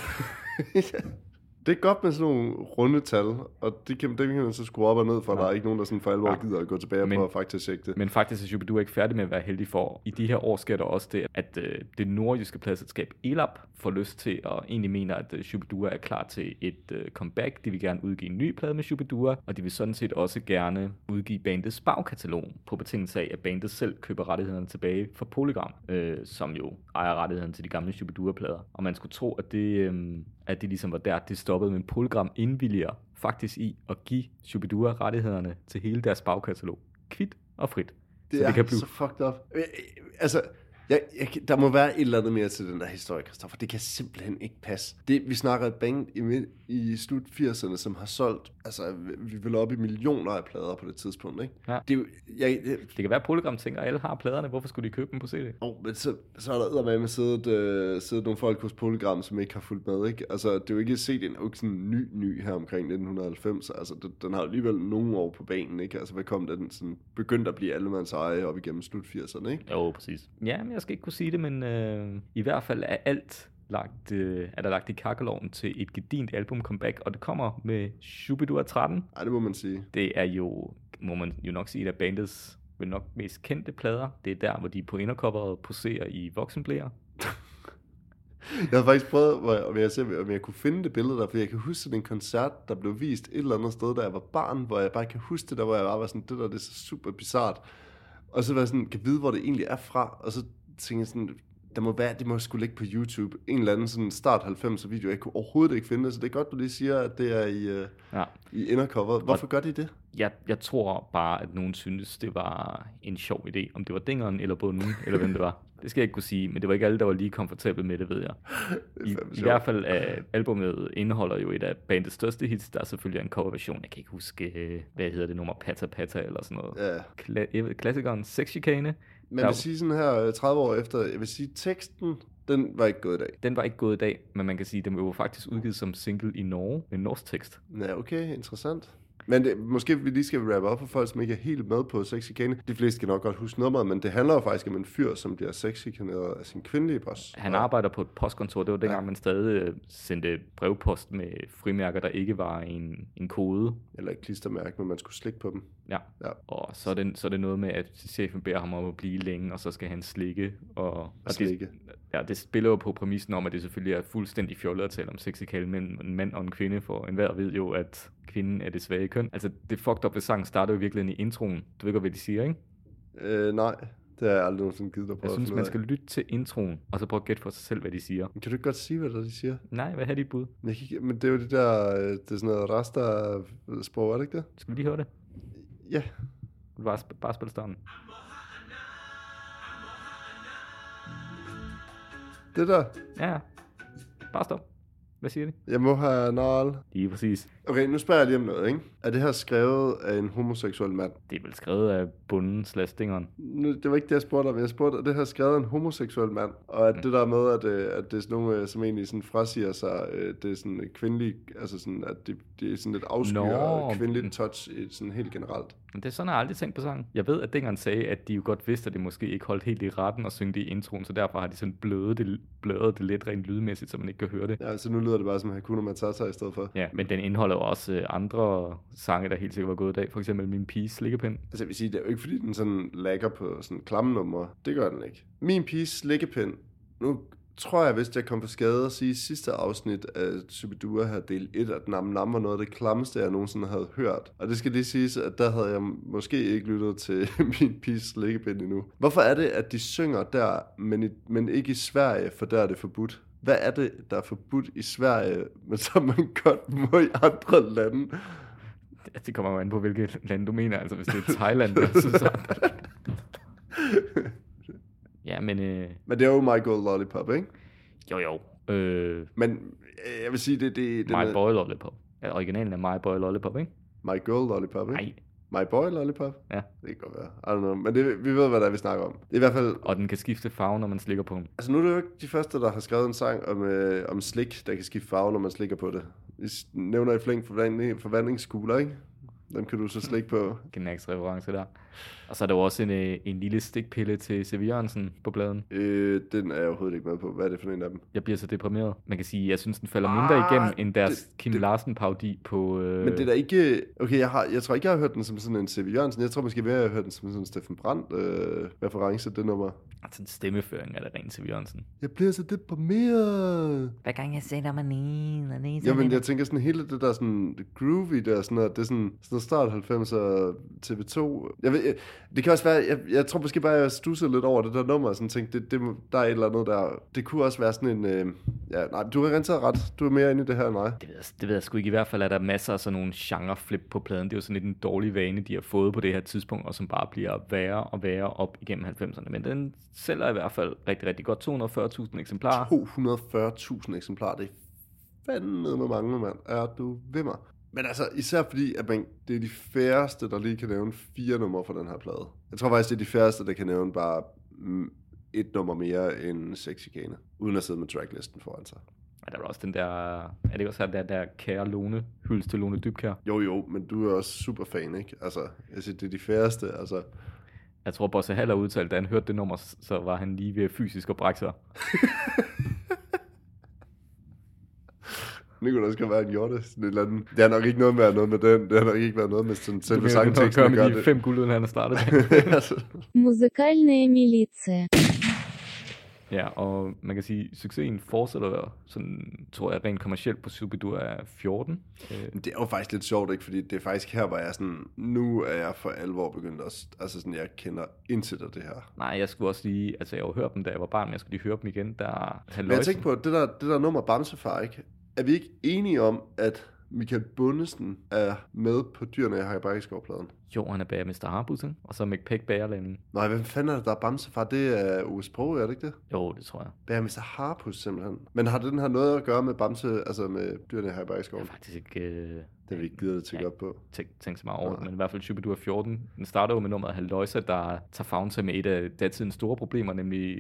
B: [LAUGHS]
C: Det er godt med sådan nogle runde tal, og det kan, det kan man så skrue op og ned for, ja. der er ikke nogen, der sådan for alvor
B: Ja.
C: gider at gå tilbage
B: Men-
C: på at faktisk tjekke det.
B: Men faktisk er Shubidua ikke færdig med at være heldig for. I de her år sker der også det, at øh, det nordjyske pladselskab ELAB får lyst til og egentlig mener, at øh, Shubidua er klar til et øh, comeback. De vil gerne udgive en ny plade med Shubidua, og de vil sådan set også gerne udgive bandets bagkatalog på betingelse af, at bandet selv køber rettighederne tilbage fra Polygram, øh, som jo ejer rettighederne til de gamle Shubidua-plader. Og man skulle tro, at det, øh, at det ligesom var der, det stoppede, men Polygram indvilliger faktisk i at give Shubidua rettighederne til hele deres bagkatalog. Kvit og frit.
C: Det
B: så
C: er
B: det kan blive
C: så fucked up. Øh, Altså, jeg, jeg, der må være et eller andet mere til den der historie, Christoffer. Det kan simpelthen ikke passe. Det, vi snakker et band i, i slut 80'erne, som har solgt, altså vi vil op i millioner af plader på det tidspunkt, ikke?
B: Ja.
C: Det jo, jeg, det,
B: Det kan være, at Polygram tænker, at alle har pladerne. Hvorfor skulle de købe dem på CD?
C: Oh, men så, så er der med med siddet, øh, siddet nogle folk hos Polygram, som ikke har fulgt med, ikke? Altså, det er jo ikke set en, ikke sådan ny, ny her omkring 1990. Altså, den, den har jo alligevel nogle år på banen, ikke? Altså, hvad kom den sådan, begyndte at blive allemands eje op igennem slut 80'erne, ikke?
B: Jo, præcis. Ja, men jeg skal ikke kunne sige det, men øh, i hvert fald er alt lagt, øh, er der lagt i kakkeloven til et gedint album comeback, og det kommer med Shubidua 13.
C: Ej, det må man sige.
B: Det er jo, må man jo nok sige, af bandets vel nok mest kendte plader. Det er der, hvor de på indercoveret poserer i voksenblæer.
C: Jeg har faktisk prøvet, jeg, om, jeg, se, om jeg kunne finde det billede der, for jeg kan huske sådan en koncert, der blev vist et eller andet sted, da jeg var barn, hvor jeg bare kan huske det der, hvor jeg bare var sådan, det der, det er så super bizart. Og så var jeg sådan, kan vide, hvor det egentlig er fra, og så tænkte jeg sådan, der må være, det må skulle ligge på YouTube. En eller anden sådan start 90'er video. Jeg kunne overhovedet ikke finde det, så det er godt, du lige siger, at det er i, uh,
B: Ja.
C: i indercoveret. Hvorfor gør de det?
B: Jeg, jeg tror bare, at nogen synes, det var en sjov idé. Om det var Dingeren eller Bunden, eller hvem det var. Det skal jeg ikke kunne sige, men det var ikke alle, der var lige komfortable med det, ved jeg. [LAUGHS] I, I hvert fald er albumet indeholder jo et af bandets største hits. Der er selvfølgelig en coverversion. Jeg kan ikke huske, øh, hvad hedder det nummer, Pata Pata eller sådan noget.
C: Ja.
B: Kla- klassikeren Sex Chicane,
C: Men jeg vil sige sådan her, øh, 30 år efter, jeg vil sige, teksten, den var ikke gået i dag.
B: den var ikke gået i dag, men man kan sige, at den jo faktisk udgivet som single i Norge med en norsk tekst.
C: Ja, okay, interessant. Men det, måske vi lige skal wrap op for folk, som ikke er helt med på sexchikane. De fleste kan nok godt huske nummeret, men det handler jo faktisk om en fyr, som bliver sexchikaneret af sin kvindelige boss.
B: Han arbejder på et postkontor. Det var dengang, man stadig øh, sendte brevpost med frimærker, der ikke var en, en kode.
C: Eller et klistermærke, men man skulle slikke på dem.
B: Ja.
C: Ja.
B: Og så er, det, så er det noget med, at chefen beder ham om at blive længe, og så skal han slikke. Og, og
C: slikke.
B: Det, ja, det spiller jo på præmissen om, at det selvfølgelig er fuldstændig fjollet at tale om sex i kalde mellem en mand og en kvinde, for enhver ved jo, at kvinden er det svage køn. Altså, det fucked up ved sangen starter jo virkelig i introen. Du ved godt, hvad de siger, ikke?
C: Øh, nej, det har jeg aldrig nogensinde givet dig på.
B: Jeg synes, man skal lytte til introen, og så prøve at gætte for sig selv, hvad de siger.
C: Kan du ikke godt sige, hvad de siger?
B: Nej, hvad er dit bud?
C: Men, ikke, men det er jo det der, øh, det er sådan noget rasta-sprog, er det ikke det?
B: Skal vi lige høre det?
C: Ja.
B: Du bare, bare spille starten?
C: Det der.
B: Ja, bare stop. Hvad siger de?
C: Jeg må have nal.
B: Lige præcis.
C: Okay, nu spørger jeg lige om noget, ikke? Er det her skrevet af en homoseksuel mand?
B: Det er vel skrevet af bunden slash.
C: Nu, det var ikke det, jeg spurgte om. Jeg spurgte, er det her skrevet af en homoseksuel mand? Og at det der med, at, øh, at det er sådan nogle, øh, som egentlig sådan frasiger sig, øh, det er sådan kvindelig, altså sådan, at det, det er sådan lidt afskyer
B: Nå.
C: kvindeligt touch i sådan helt generelt.
B: Men det er sådan, jeg har aldrig tænkt på sangen. Jeg ved, at dengang sagde, at de jo godt vidste, at det måske ikke holdt helt i retten og synge det i introen, så derfor har de sådan blødet det, blødet det lidt rent lydmæssigt, så man ikke kan høre det.
C: Ja, så nu lyder det bare som Hakuna Matata i stedet for.
B: Ja, men den indeholder jo også øh, andre sange, der helt sikkert var gået i dag. For eksempel Min Piges Slikkepind.
C: Altså jeg vil sige, det er jo ikke fordi, den sådan lagger på sådan klamme numre. Det gør den ikke. Min piges slikkepind. Nu tror jeg, hvis jeg kom på skade at sige sidste afsnit af Superdua her del 1, at Nam Nam var noget af det klammeste, jeg nogensinde havde hørt. Og det skal lige siges, at der havde jeg måske ikke lyttet til [LAUGHS] Min piges slikkepind endnu. Hvorfor er det, at de synger der, men, i, men ikke i Sverige, for der er det forbudt? Hvad er det, der er forbudt i Sverige, men som man godt må i andre lande?
B: Det- Det kommer jo an på, hvilket land du mener. Altså, hvis det er Thailand, så. [LAUGHS] Ja, men øh,
C: Men det er jo My Gold Lollipop, ikke?
B: jo jo. Øh,
C: Men øh, jeg vil sige, det, det, det
B: My
C: er
B: Boy Lollipop. Ja, originalen er My Boy Lollipop, ikke?
C: My Girl Lollipop, ikke?
B: Nej.
C: My Boy Lollipop?
B: Ja.
C: Det kan godt være. I don't know. Men det, vi ved, hvad der er, vi snakker om. Det er i hvert fald...
B: Og den kan skifte farve, når man slikker på den.
C: Altså nu er det jo ikke de første, der har skrevet en sang om, øh, om slik, der kan skifte farve, når man slikker på det. Vi nævner i flink forvandling, forvandlingskugler, ikke? Dem kan du så slikke på.
B: Genax reference der. Og så er der jo også en, øh, en lille stikpille til C.V. Jørgensen på bladen.
C: Øh, den er jeg overhovedet ikke med på. Hvad er det for en af dem?
B: Jeg bliver så deprimeret. Man kan sige, at jeg synes, den falder mindre
C: Ah,
B: igennem end deres
C: det-
B: Kim
C: det-
B: Larsen parodi på... Øh,
C: Men det er da ikke... Okay, jeg, har, jeg tror ikke, jeg har hørt den som sådan en C.V. Jørgensen. Jeg tror måske mere, jeg har hørt den som sådan en Steffen Brandt øh, reference, det nummer.
B: Altså en stemmeføring er det rent C.V. Jørgensen.
C: Jeg bliver så deprimeret.
B: Hver gang jeg sætter mig ned,
C: Jamen, jeg tænker sådan hele det der sådan groovy der, sådan noget, det er sådan, sådan noget start 90'er TV2. Jeg ved, jeg, det kan også være, jeg, jeg tror måske bare, jeg stussede lidt over det der nummer, og sådan tænkte, det, det, der er et eller andet der. Det kunne også være sådan en, øh, ja, nej, du har rent ret. Du er mere inde i det her end mig.
B: Det ved, jeg, det ved jeg sgu ikke. I hvert fald er der masser af sådan nogle genreflip på pladen. Det er jo sådan lidt en dårlig vane, de har fået på det her tidspunkt, og som bare bliver værre og værre op igennem 90'erne. Men den sælger i hvert fald rigtig, rigtig godt. 240.000 eksemplarer.
C: 240.000 eksemplarer, det er fandme med mange, mand. Er du ved mig? Men altså, især fordi, at man, det er de færreste, der lige kan nævne fire numre fra den her plade. Jeg tror faktisk, det er de færreste, der kan nævne bare mm, et nummer mere end Sexicane, uden at sidde med tracklisten foran sig.
B: Og der er også den der, er det også der, der kære Lone, hyldes til Lone Dybkær.
C: Jo, jo, men du er også super fan, ikke? Altså, jeg siger, det er de færreste, altså.
B: Jeg tror, Bosse Haller udtalte, da han hørte det nummer, så var han lige ved fysisk at brække sig. [LAUGHS]
C: Nicolas skal være en jotte. Sådan et eller andet. Det har nok ikke noget med, noget med den. Det har nok ikke været noget med sådan, selve sangteksten. Det kan
B: med de fem guld, han har startet. [LAUGHS]
A: Musikalne militia.
B: Ja, og man kan sige, at succesen fortsætter, sådan, tror jeg, rent kommercielt på Superdur er 14. Øh.
C: Det er jo faktisk lidt sjovt, ikke? Fordi det er faktisk her, hvor jeg sådan, nu er jeg for alvor begyndt at, altså sådan, jeg kender intet af det her.
B: Nej, jeg skulle også lige, altså jeg har hørt dem, da jeg var barn, men jeg skulle lige høre dem igen, der...
C: Men jeg tænkte på, det der, det der nummer Bamsefar, ikke? Er vi ikke enige om, at Michael Bundesen er med på Dyrene i Hagebækkeskovpladen?
B: Jo, han er bager Mr. Harbus? Og så McPack Bagerlanden.
C: Nej, hvem fanden er det, der er Bamsefar? Det er Ove Sprog, er det ikke det?
B: Jo, det tror jeg.
C: Bager Mr. Harpus, simpelthen. Men har den her noget at gøre med Bamse, altså med Dyrene i
B: Jeg
C: Hagebækkeskoven?
B: er faktisk ikke... Øh...
C: Det har vi ikke givet at tjekke
B: Ja.
C: op på.
B: tænk, tænk så meget over det, men i hvert fald Shubidua 14, den starter jo med nummeret Haløjsa, der tager sig med et af datidens store problemer, nemlig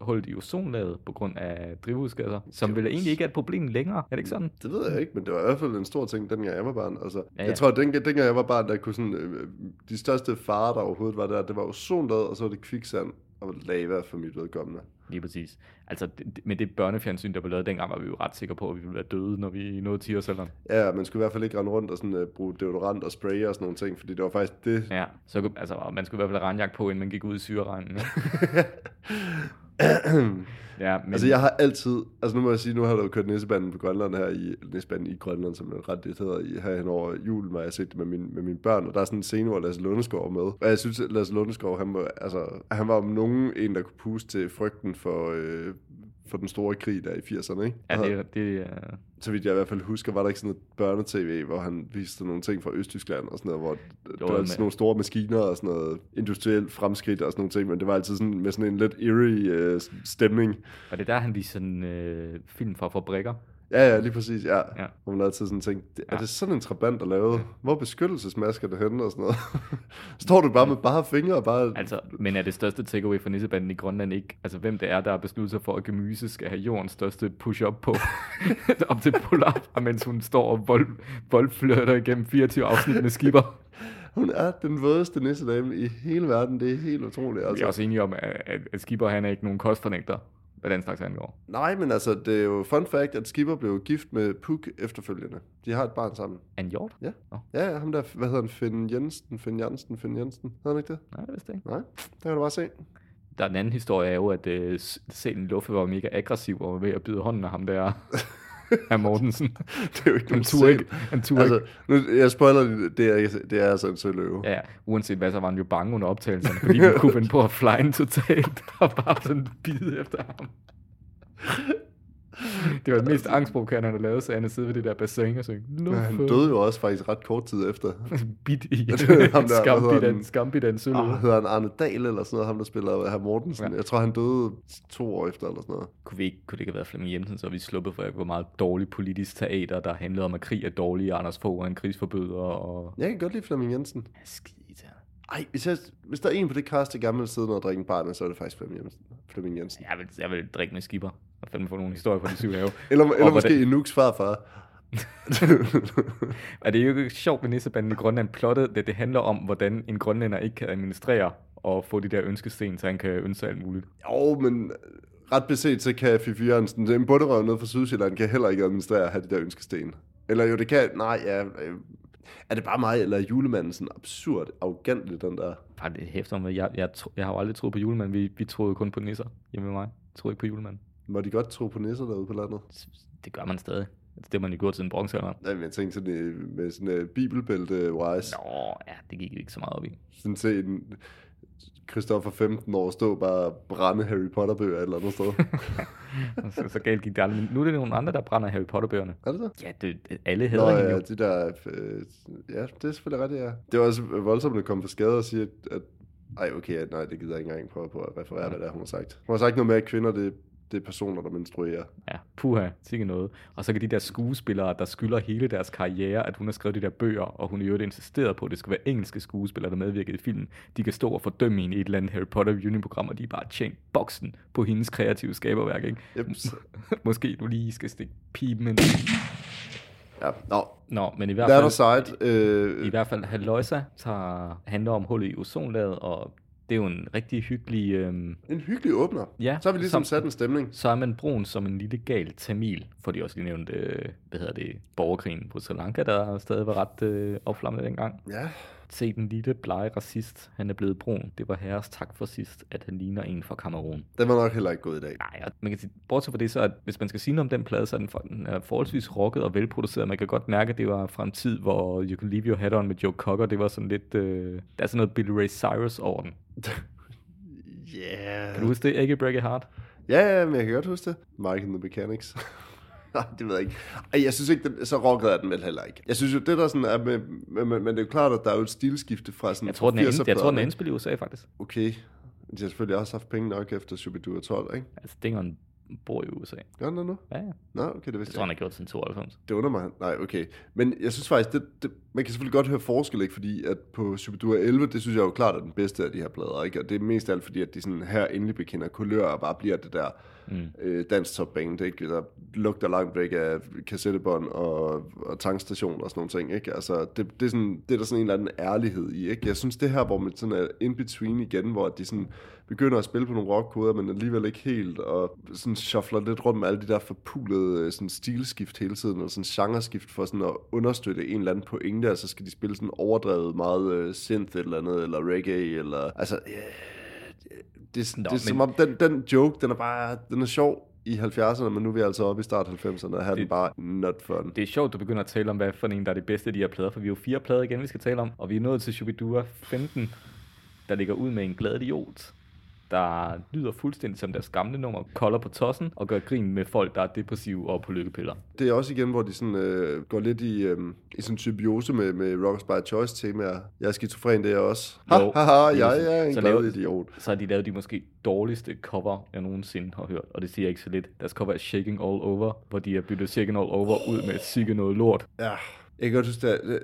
B: hullet i ozonlaget på grund af drivhusgasser, som vel egentlig ikke er et problem længere. Er det ikke sådan?
C: Det ved jeg ikke, men det var i hvert fald en stor ting, dengang jeg var barn. Altså,
B: Ja,
C: ja,
B: ja.
C: ja. Jeg tror, at dengang, dengang jeg var barn, der kunne sådan, øh, de største farer, der overhovedet var der, det var ozonlaget, og så var det kviksand og lava for mit vedkommende.
B: Lige præcis. Altså, det, det- med det børnefjernsyn, der blev lavet dengang, var vi jo ret sikre på, at vi ville være døde, når vi nåede 10 års alderen.
C: Ja, man skulle i hvert fald ikke rende rundt og sådan, uh, bruge deodorant og spray og sådan nogle ting, fordi det var faktisk det.
B: Ja, så kunne- altså, man skulle i hvert fald have regnjagt på, inden man gik ud i syreregnen. [LAUGHS] [CLEARS THROAT] ja, men,
C: Altså, jeg har altid... Altså, nu må jeg sige, nu har der jo kørt nissebanden på Grønland her i... Nissebanden i Grønland, som er ret det hedder, i, her hen over julen, hvor jeg har set det med, min, med mine børn, og der er sådan en scene, hvor Lasse Lundeskov er med. Og jeg synes, at Lasse Lundeskov, han var, altså, han var om nogen en, der kunne puste til frygten for, øh, for den store krig der i 80'erne, ikke?
B: ja,
C: Og-
B: det, er- det, er-
C: så vidt jeg i hvert fald husker, var der ikke sådan et børnetv, hvor han viste nogle ting fra Østtyskland og sådan noget, hvor der var sådan nogle store maskiner og sådan noget industrielt fremskridt og sådan nogle ting, men det var altid sådan med sådan en lidt eerie øh, stemning.
B: Og det er der, han viser sådan øh, film fra fabrikker.
C: Ja, ja, lige præcis, ja.
B: Ja.
C: ja. Hvor man altid sådan tænkte, er
B: Ja.
C: det sådan en trabant at lave? Hvor er beskyttelsesmasker det henne og sådan noget? [LAUGHS] Står du bare med bare fingre og bare...
B: Altså, men er det største takeaway for nissebanden i Grønland ikke, altså hvem det er, der har besluttet sig for, at Gemyse skal have jordens største push-up på, [LAUGHS] op til pull-up, mens hun står og vold, voldflirter igennem 24 afsnit med skipper.
C: Hun er den vådeste nissedame i hele verden, det er helt utroligt.
B: Vi er
C: Altså.
B: også enige om, at, at, at skipper han er ikke nogen kostfornægter, hvad den slags angår.
C: Nej, men altså, det er jo fun fact, at Skipper blev gift med Puk efterfølgende. De har et barn sammen.
B: En hjort?
C: Ja.
B: Nå.
C: Ja, ja, ham der, hvad hedder han, Finn Jensen, Finn Jensen, Finn Jensen, hedder han ikke det?
B: Nej, det vidste ikke.
C: Nej, der kan du bare se.
B: Der er en anden historie er jo, at uh, Selen Luffe var mega aggressiv og var ved at byde hånden af ham der, [LAUGHS] [LAUGHS] herr Mortensen.
C: Det er jo ikke
B: Han turde ikke. Han turde
C: Altså, nu, jeg spoiler det, det er, det er altså en søløve.
B: Ja, uanset hvad, så var han jo bange under optagelserne, fordi vi kunne [LAUGHS] finde på at fly en totalt [LAUGHS] og bare sådan bide efter ham. Det var det mest angstprovokerende, han har lavet, så han sidde ved det der bassin og synge.
C: Han døde jo også faktisk ret kort tid efter. [LAUGHS]
B: Bit i
C: er hvad [LAUGHS]
B: skambi den, sølv.
C: Oh, hedder han Arne Dahl eller sådan noget, ham der spiller herr Mortensen.
B: Ja.
C: Jeg tror, han døde to år efter eller sådan noget.
B: Kunne, vi ikke, kunne det ikke have været Flemming Jensen, så vi sluppet for, hvor meget dårligt politisk teater, der handlede om, at krig er dårlig, Anders Fogh er en krigsforbryder, og...
C: Jeg kan godt lide Flemming Jensen.
B: Ja, skide irriterende.
C: Ej, hvis, jeg, hvis der er en på det cast, der gerne vil sidde og drikke en bar med, så er det faktisk Flemming Jensen. Flemming Jensen.
B: Jeg vil, jeg vil drikke med skipper, og fandme få nogle historier fra de syv have.
C: Eller, eller måske
B: hvordan-
C: Enuks farfar. [LAUGHS]
B: Og det er jo ikke sjovt ved Nissebanden i Grønland plottet, det, det handler om, hvordan en grønlænder ikke kan administrere og få de der ønskesten, så han kan ønske alt muligt.
C: jo, men ret beset, så kan Fifi Jørgensen, en bunderøv nede fra Sydsjælland, kan heller ikke administrere at have de der ønskesten. Eller jo, det kan, nej, ja, øh, er det bare mig, eller er julemanden sådan absurd arrogant den der?
B: Bare det hæfter mig. Jeg, jeg, tro- jeg har jo aldrig troet på julemanden. Vi, vi troede kun på nisser hjemme med mig. Jeg troede ikke på julemanden.
C: Må de godt tro på nisser derude på landet?
B: Det gør man stadig. Altså, det har man jo gjort siden bronzealderen.
C: Nej, men jeg tænkte sådan øh, med sådan en bibelbælte-wise.
B: Nå, ja, det gik ikke så meget op i.
C: Sådan se en Christoffer 15 år stå bare brænde Harry Potter-bøger et eller andet sted. [LAUGHS]
B: så, så galt gik det aldrig. Men nu er det nogle andre, der brænder Harry Potter-bøgerne.
C: er det så?
B: Ja, det, alle
C: Nå,
B: hedder hende
C: ja,
B: jo.
C: de der... Øh, ja, det er selvfølgelig rigtigt, ja. Det var også voldsomt at komme for skade og sige, at... at ej, okay, nej, det gider jeg ikke engang prøve på at referere, hvad det er, hun har sagt. Hun har sagt noget med, at kvinder, det, det er personer, der menstruerer.
B: Ja, puha, sikke noget. Og så kan de der skuespillere, der skylder hele deres karriere, at hun har skrevet de der bøger, og hun i øvrigt insisteret på, at det skal være engelske skuespillere, der medvirker i filmen. De kan stå og fordømme hende i et eller andet Harry Potter Reunion-program, og de er bare tjent boksen på hendes kreative skaberværk, ikke?
C: Jeps. [LAUGHS]
B: Måske du lige skal stikke pipen ind.
C: Ja, nå.
B: Nå, men i hvert fald,
C: aside, øh,
B: i hvert fald Halløjsa tager, handler om hullet i ozonlaget, og det er jo en rigtig hyggelig... Øhm,
C: en hyggelig åbner.
B: Ja,
C: Så har vi ligesom
B: som-
C: sat en stemning.
B: så er man brun som en lille gal tamil, for de også lige nævnt, øh, hvad hedder det, borgerkrigen på Sri Lanka, der stadig var ret øh, opflammende dengang.
C: Ja,
B: Se den lille blege racist, han er blevet brun. Det var herres tak for sidst, at han ligner en fra Kamerun.
C: den var nok heller ikke gået i dag.
B: Nej, og man kan sige, bortset fra det, så at hvis man skal sige noget om den plade, så er den, for, den er forholdsvis rocket og velproduceret. Man kan godt mærke, at det var fra en tid, hvor You Can Leave Your Head On med Joe Cocker, det var sådan lidt, øh, der er sådan noget Billy Ray Cyrus over den. [LAUGHS]
C: Yeah.
B: Kan du huske det? Ikke Break It Heart?
C: Ja, ja, men jeg kan godt huske det. Mike and the Mechanics. [LAUGHS] Nej, det ved jeg ikke. Ej, jeg synes ikke, den, så rocket er den vel heller ikke. Jeg synes jo, det der sådan er med, men, men, det er jo klart, at der er jo et stilskifte fra sådan
B: Jeg tror, den er,
C: 80'er
B: ind, jeg tror, den er indspillet i USA, faktisk.
C: Okay. De har selvfølgelig også haft penge nok efter Shubidua 12, ikke?
B: Altså, det er en bor i USA.
C: Gør det nu?
B: Ja, ja.
C: Nå, okay, det
B: Det
C: vidste
B: tror
C: jeg
B: han har gjort siden 92.
C: Det undrer mig. Nej, okay. Men jeg synes faktisk, det, det, man kan selvfølgelig godt høre forskel, ikke? fordi at på Superdura 11, det synes jeg jo klart er den bedste af de her plader. Ikke? Og det er mest af alt fordi, at de sådan her endelig bekender kulør og bare bliver det der mm. øh, dansk topband, ikke? Der lugter langt væk af kassettebånd og, og tankstation og sådan nogle ting. Ikke? Altså, det, det, er sådan, det er der sådan en eller anden ærlighed i. Ikke? Jeg synes, det her, hvor man sådan er in-between igen, hvor de sådan begynder at spille på nogle rockkoder, men alligevel ikke helt, og sådan shuffler lidt rundt med alle de der forpulede øh, sådan stilskift hele tiden, og sådan genreskift for sådan at understøtte en eller anden pointe, altså skal de spille sådan overdrevet meget uh, synth eller andet, eller reggae, eller, altså, yeah, det, er sådan-
B: Nå,
C: det er som
B: men-
C: om, den, den joke, den er bare, den er sjov i 70'erne, men nu er vi altså oppe i start 90'erne, og her er den
B: Det-
C: bare not fun.
B: Det er sjovt, du begynder at tale om, hvad for en, der er det bedste af de her plader, for vi er jo fire plader igen, vi skal tale om, og vi er nået til Shubidua 15, der ligger ud med en glad idiot, der lyder fuldstændig som deres gamle nummer, kolder på tossen og gør grin med folk, der er depressive og på lykkepiller.
C: Det er også igen, hvor de sådan, øh, går lidt i, øh, i sådan symbiose med, med Rockers by Choice temaer. Jeg er skizofren, det er jeg også. Ha,
B: Jo.
C: ha, ha, jeg
B: sådan-
C: er en
B: så
C: glad idiot.
B: Så har de lavet de måske dårligste cover, jeg nogensinde har hørt, og det siger jeg ikke så lidt. Deres cover er Shaking All Over, hvor de har byttet Shaking All Over ud med Sikke noget lort.
C: Ja, jeg kan godt huske, det er,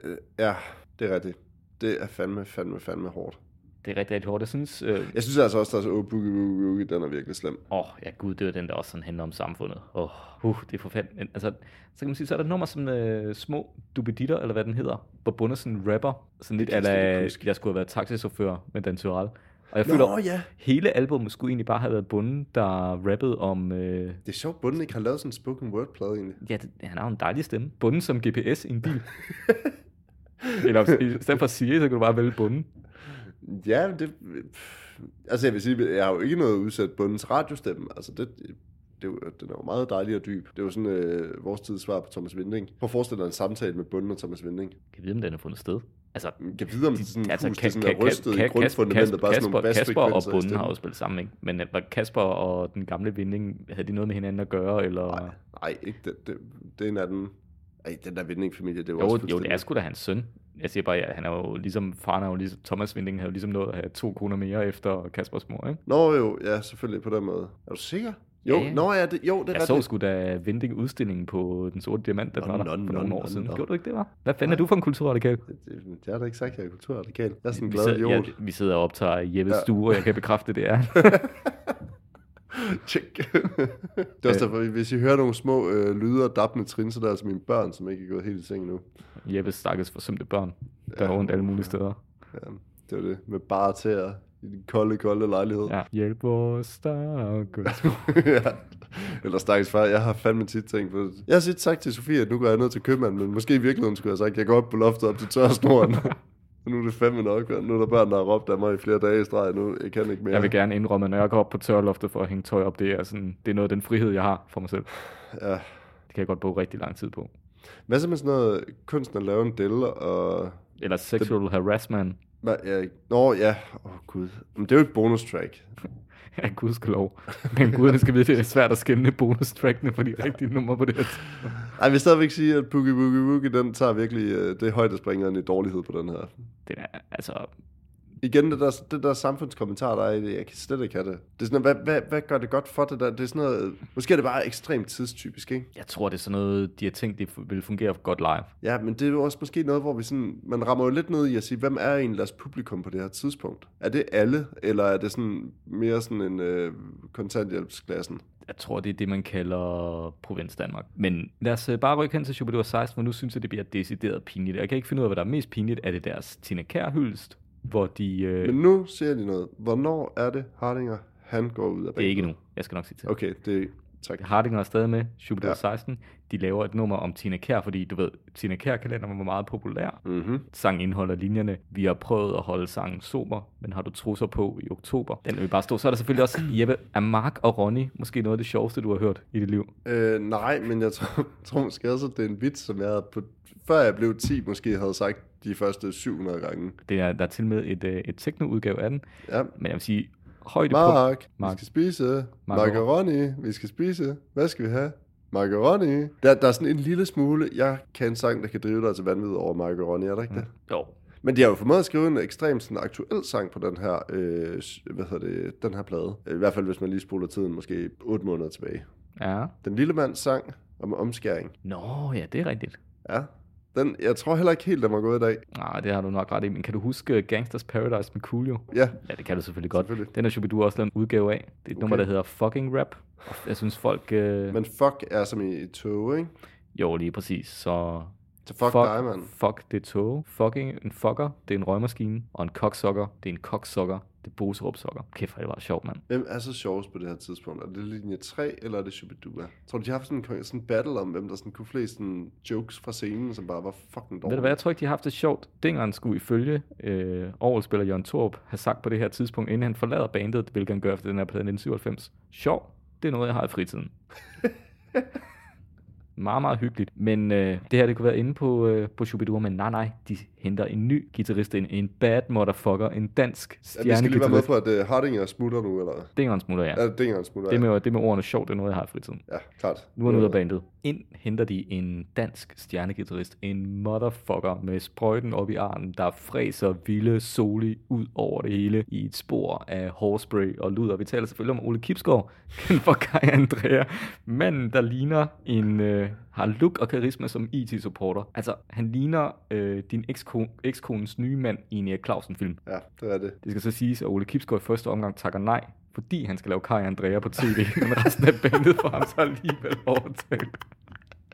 C: ja, det er rigtigt. Det er fandme, fandme, fandme hårdt.
B: Det er rigtig, rigtig hårdt. Jeg synes, øh,
C: Jeg synes altså også, at Oh Boogie Woogie Woogie, den er virkelig slem.
B: Åh, oh, ja gud, det er den, der også sådan handler om samfundet. Åh, oh, uh, det er forfærdeligt. Altså, så kan man sige, så er der nummer som øh, Små Dubeditter, eller hvad den hedder, hvor Bunde sådan en rapper, sådan lidt
C: kan jeg
B: ala, skulle have været taxichauffør med Dan Tyrell. Og jeg
C: Nå,
B: føler,
C: ja.
B: hele albumet skulle egentlig bare have været Bunde, der rappede om, øh,
C: Det er sjovt, Bunden ikke har lavet sådan en spoken word plade egentlig.
B: ja, det, han har en dejlig stemme. Bunde som GPS i en bil. [LAUGHS] eller i stedet for sige, så kan du bare vælge Bunde.
C: Ja, det... Altså jeg vil sige, jeg har jo ikke noget udsat Bundens radiostemme. Altså det, det, den er jo meget dejlig og dyb. Det er jo sådan øh, vores tids svar på Thomas Winding. Prøv at forestille dig en samtale med Bunden og Thomas Winding.
B: Kan jeg vide, om den er fundet sted? Altså,
C: Jeg ved, om
B: de-
C: sådan
B: altså,
C: hus, det sådan
B: Ka-
C: er rystet
B: Ka-
C: i grundfundamentet, bare sådan nogle
B: Kasper, Kasper og Bunden har jo spillet sammen, ikke? Men øh, var Kasper og den gamle Vinding, havde de noget med hinanden at gøre, eller?
C: Nej, nej, ikke det, det, det er en af den... Ej, den der Winding-familie, det er jo, også
B: jo, det er sgu da hans søn. Jeg siger bare, ja, han er jo ligesom, faren er jo ligesom, Thomas Vinding havde jo ligesom nået at have to kroner mere efter Kaspers mor, ikke?
C: Nå jo, ja, selvfølgelig på den måde. Er du sikker? Jo,
B: Ja, ja.
C: nå ja, det, jo, det er
B: Jeg så
C: rigtigt.
B: sgu da Vinding udstillingen på Den Sorte Diamant,
C: Nå,
B: var der for
C: nå,
B: nogle år
C: nå,
B: siden.
C: nå.
B: Gjorde du ikke det, var? Hvad fanden er du for en kulturradikal?
C: Det, det, jeg har da ikke sagt, at jeg er kulturradikal. Jeg er sådan en glad idiot.
B: ja, vi sidder og optager i Jeppes
C: Ja.
B: stue, og jeg kan bekræfte, det er. [LAUGHS] [LAUGHS]
C: Tjek. det er også derfor, hvis I hører nogle små øh, lyde og dappende trin, så er det altså mine børn, som ikke er gået helt i seng nu.
B: Jeppes stakkels forsømte børn, der er rundt alle mulige steder.
C: Ja, det var det. Med bare til i den kolde, kolde lejlighed.
B: Ja. Hjælp vores stakkels [LAUGHS]
C: ja. Eller stakkels far, jeg har fandme tit tænkt på det. Jeg har tit sagt til Sofie, at nu går jeg ned til købmanden, men måske i virkeligheden skulle jeg have sagt, at jeg går op på loftet op til tørsnoren. [LAUGHS] Nu er det fandme nok, nu er der børn, der har råbt af mig i flere dage i streg, nu jeg kan ikke mere.
B: Jeg vil gerne indrømme, at når jeg går op på tørloftet for at hænge tøj op, det er, sådan, det er noget af den frihed, jeg har for mig selv.
C: Ja.
B: Det kan jeg godt bruge rigtig lang tid på.
C: Hvad så med sådan noget kunsten at lave en del og...
B: Eller sexual harassment.
C: Hvad, ja, nå ja, åh oh, gud. Men det er jo et bonus track. [LAUGHS]
B: Ja, gudskelov. Men guderne skal vide, det er svært at skænde bonustrackene for de rigtige numre på det her.
C: Ej, vil stadigvæk sige, at Boogie Boogie Woogie, den tager virkelig øh, det højdespringeren i dårlighed på den her.
B: Det er, altså,
C: Igen, det der, det der samfundskommentar, der er i det, jeg kan slet ikke have det. Det er sådan, noget, hvad, hvad, hvad gør det godt for det der? Det er sådan noget, måske er det bare ekstremt tidstypisk, ikke?
B: jeg tror, det er sådan noget, de har tænkt, det vil fungere godt live.
C: Ja, men det er jo også måske noget, hvor vi sådan, man rammer jo lidt ned i at sige, hvem er egentlig deres publikum på det her tidspunkt? Er det alle, eller er det sådan mere sådan en øh, kontanthjælpsklassen?
B: Jeg tror, det er det, man kalder Provins Danmark. Men lad os øh, bare rykke hen til Shubidua 16, for nu synes jeg, det bliver decideret pinligt. Jeg kan ikke finde ud af, hvad der er mest pinligt. Er det deres Tina Kjær hyldest, hvor de... Øh,
C: Men nu ser de noget. Hvornår er det Hardinger, han går ud af
B: det er ikke
C: banen?
B: nu. Jeg skal nok sige til.
C: Okay, det. Tak.
B: Hardinger er stadig med, Shubidua
C: Ja.
B: ja. 16. De laver et nummer om Tina Kjær, fordi du ved, Tina Kjær-kalenderen var meget populær.
C: Mm-hmm.
B: Sang indeholder linjerne. Vi har prøvet at holde sangen sober, men har du trusser på i oktober? Den vil bare stå. Så er der selvfølgelig også Jeppe, er Mark og Ronny måske noget af det sjoveste, du har hørt i dit liv?
C: Øh, nej, men jeg tror, [LAUGHS] tror måske også, at det er en vits, som jeg havde på, før jeg blev 10, måske havde sagt de første 700 gange.
B: Det er, der er til med et, øh, et teknoudgave af den.
C: Ja.
B: Men jeg vil sige, højdepunkt.
C: Mark,
B: Mark.
C: vi skal spise.
B: Macaroni.
C: Vi skal spise. Hvad skal vi have? Macaroni. Der, der er sådan en lille smule, jeg kan en sang, der kan drive dig til vanvid over macaroni, er der ikke det?
B: Jo.
C: Men de har jo formået at skrive en ekstremt sådan, aktuel sang på den her, øh, hvad hedder det, den her plade. I hvert fald, hvis man lige spoler tiden måske 8 måneder tilbage.
B: Ja.
C: Den lille mands sang om omskæring.
B: Nå, ja, det er rigtigt.
C: Ja. Den, jeg tror heller ikke helt, den var gået i dag.
B: Nej, det har du nok ret i. Men kan du huske Gangsters Paradise med Coolio?
C: Ja,
B: Ja, det kan du selvfølgelig godt.
C: Selvfølgelig.
B: Den har Shubidua også lavet en udgave af. Det er et okay. nummer, der hedder Fucking Rap. Jeg synes folk... Øh...
C: men fuck er som i tog, ikke?
B: Jo, lige præcis. Så
C: Så fuck, fuck dig, mand.
B: Fuck, det er tog. Fucking en fucker, det er en røgmaskine. Og en koksokker, det er en koksokker. Det er Boserup sokker. Kæft, det var sjovt, mand.
C: Hvem er så sjovest på det her tidspunkt? Er det linje 3, eller er det Shubidua? Tror du, de har haft sådan en sådan en battle om, hvem der sådan kunne flest sådan jokes fra scenen, som bare var fucking dårlige?
B: Ved du hvad, jeg tror ikke, de har haft det sjovt. Dingeren skulle ifølge øh, Aarhus-spiller Jørgen Torp have sagt på det her tidspunkt, inden han forlader bandet, hvilket han gør efter den her plade i 1997. Sjov, det er noget, jeg har i fritiden. [LAUGHS] meget, meget hyggeligt. Men øh, det her, det kunne være inde på, øh, på Shubidua, men nej, nej, de henter en ny guitarist ind. En bad motherfucker, en dansk
C: Ja, vi skal lige være med på, at uh, Hardinger smutter nu, eller?
B: Dingeren smutter, ja.
C: Ja, Dingeren smutter,
B: Det
C: ja.
B: med, det med ordene sjovt, det er noget, jeg har i fritiden.
C: Ja, klart.
B: Nu er han ude af bandet. Ind henter de en dansk stjernegitarrist. En motherfucker med sprøjten op i armen, der fræser vilde soli ud over det hele i et spor af hårspray og luder. Vi taler selvfølgelig om Ole Kipsgaard, [LAUGHS] kendt for Kai Andrea. Manden, der ligner en... Øh, har look og karisma som IT-supporter. Altså, han ligner øh, din ekskone, ekskones nye mand i en Erik Clausen-film.
C: Ja, det er det.
B: Det skal så siges, at Ole Kipsgaard i første omgang takker nej, fordi han skal lave Kai Andrea på tv, [LAUGHS] men resten af bandet får ham så alligevel overtalt.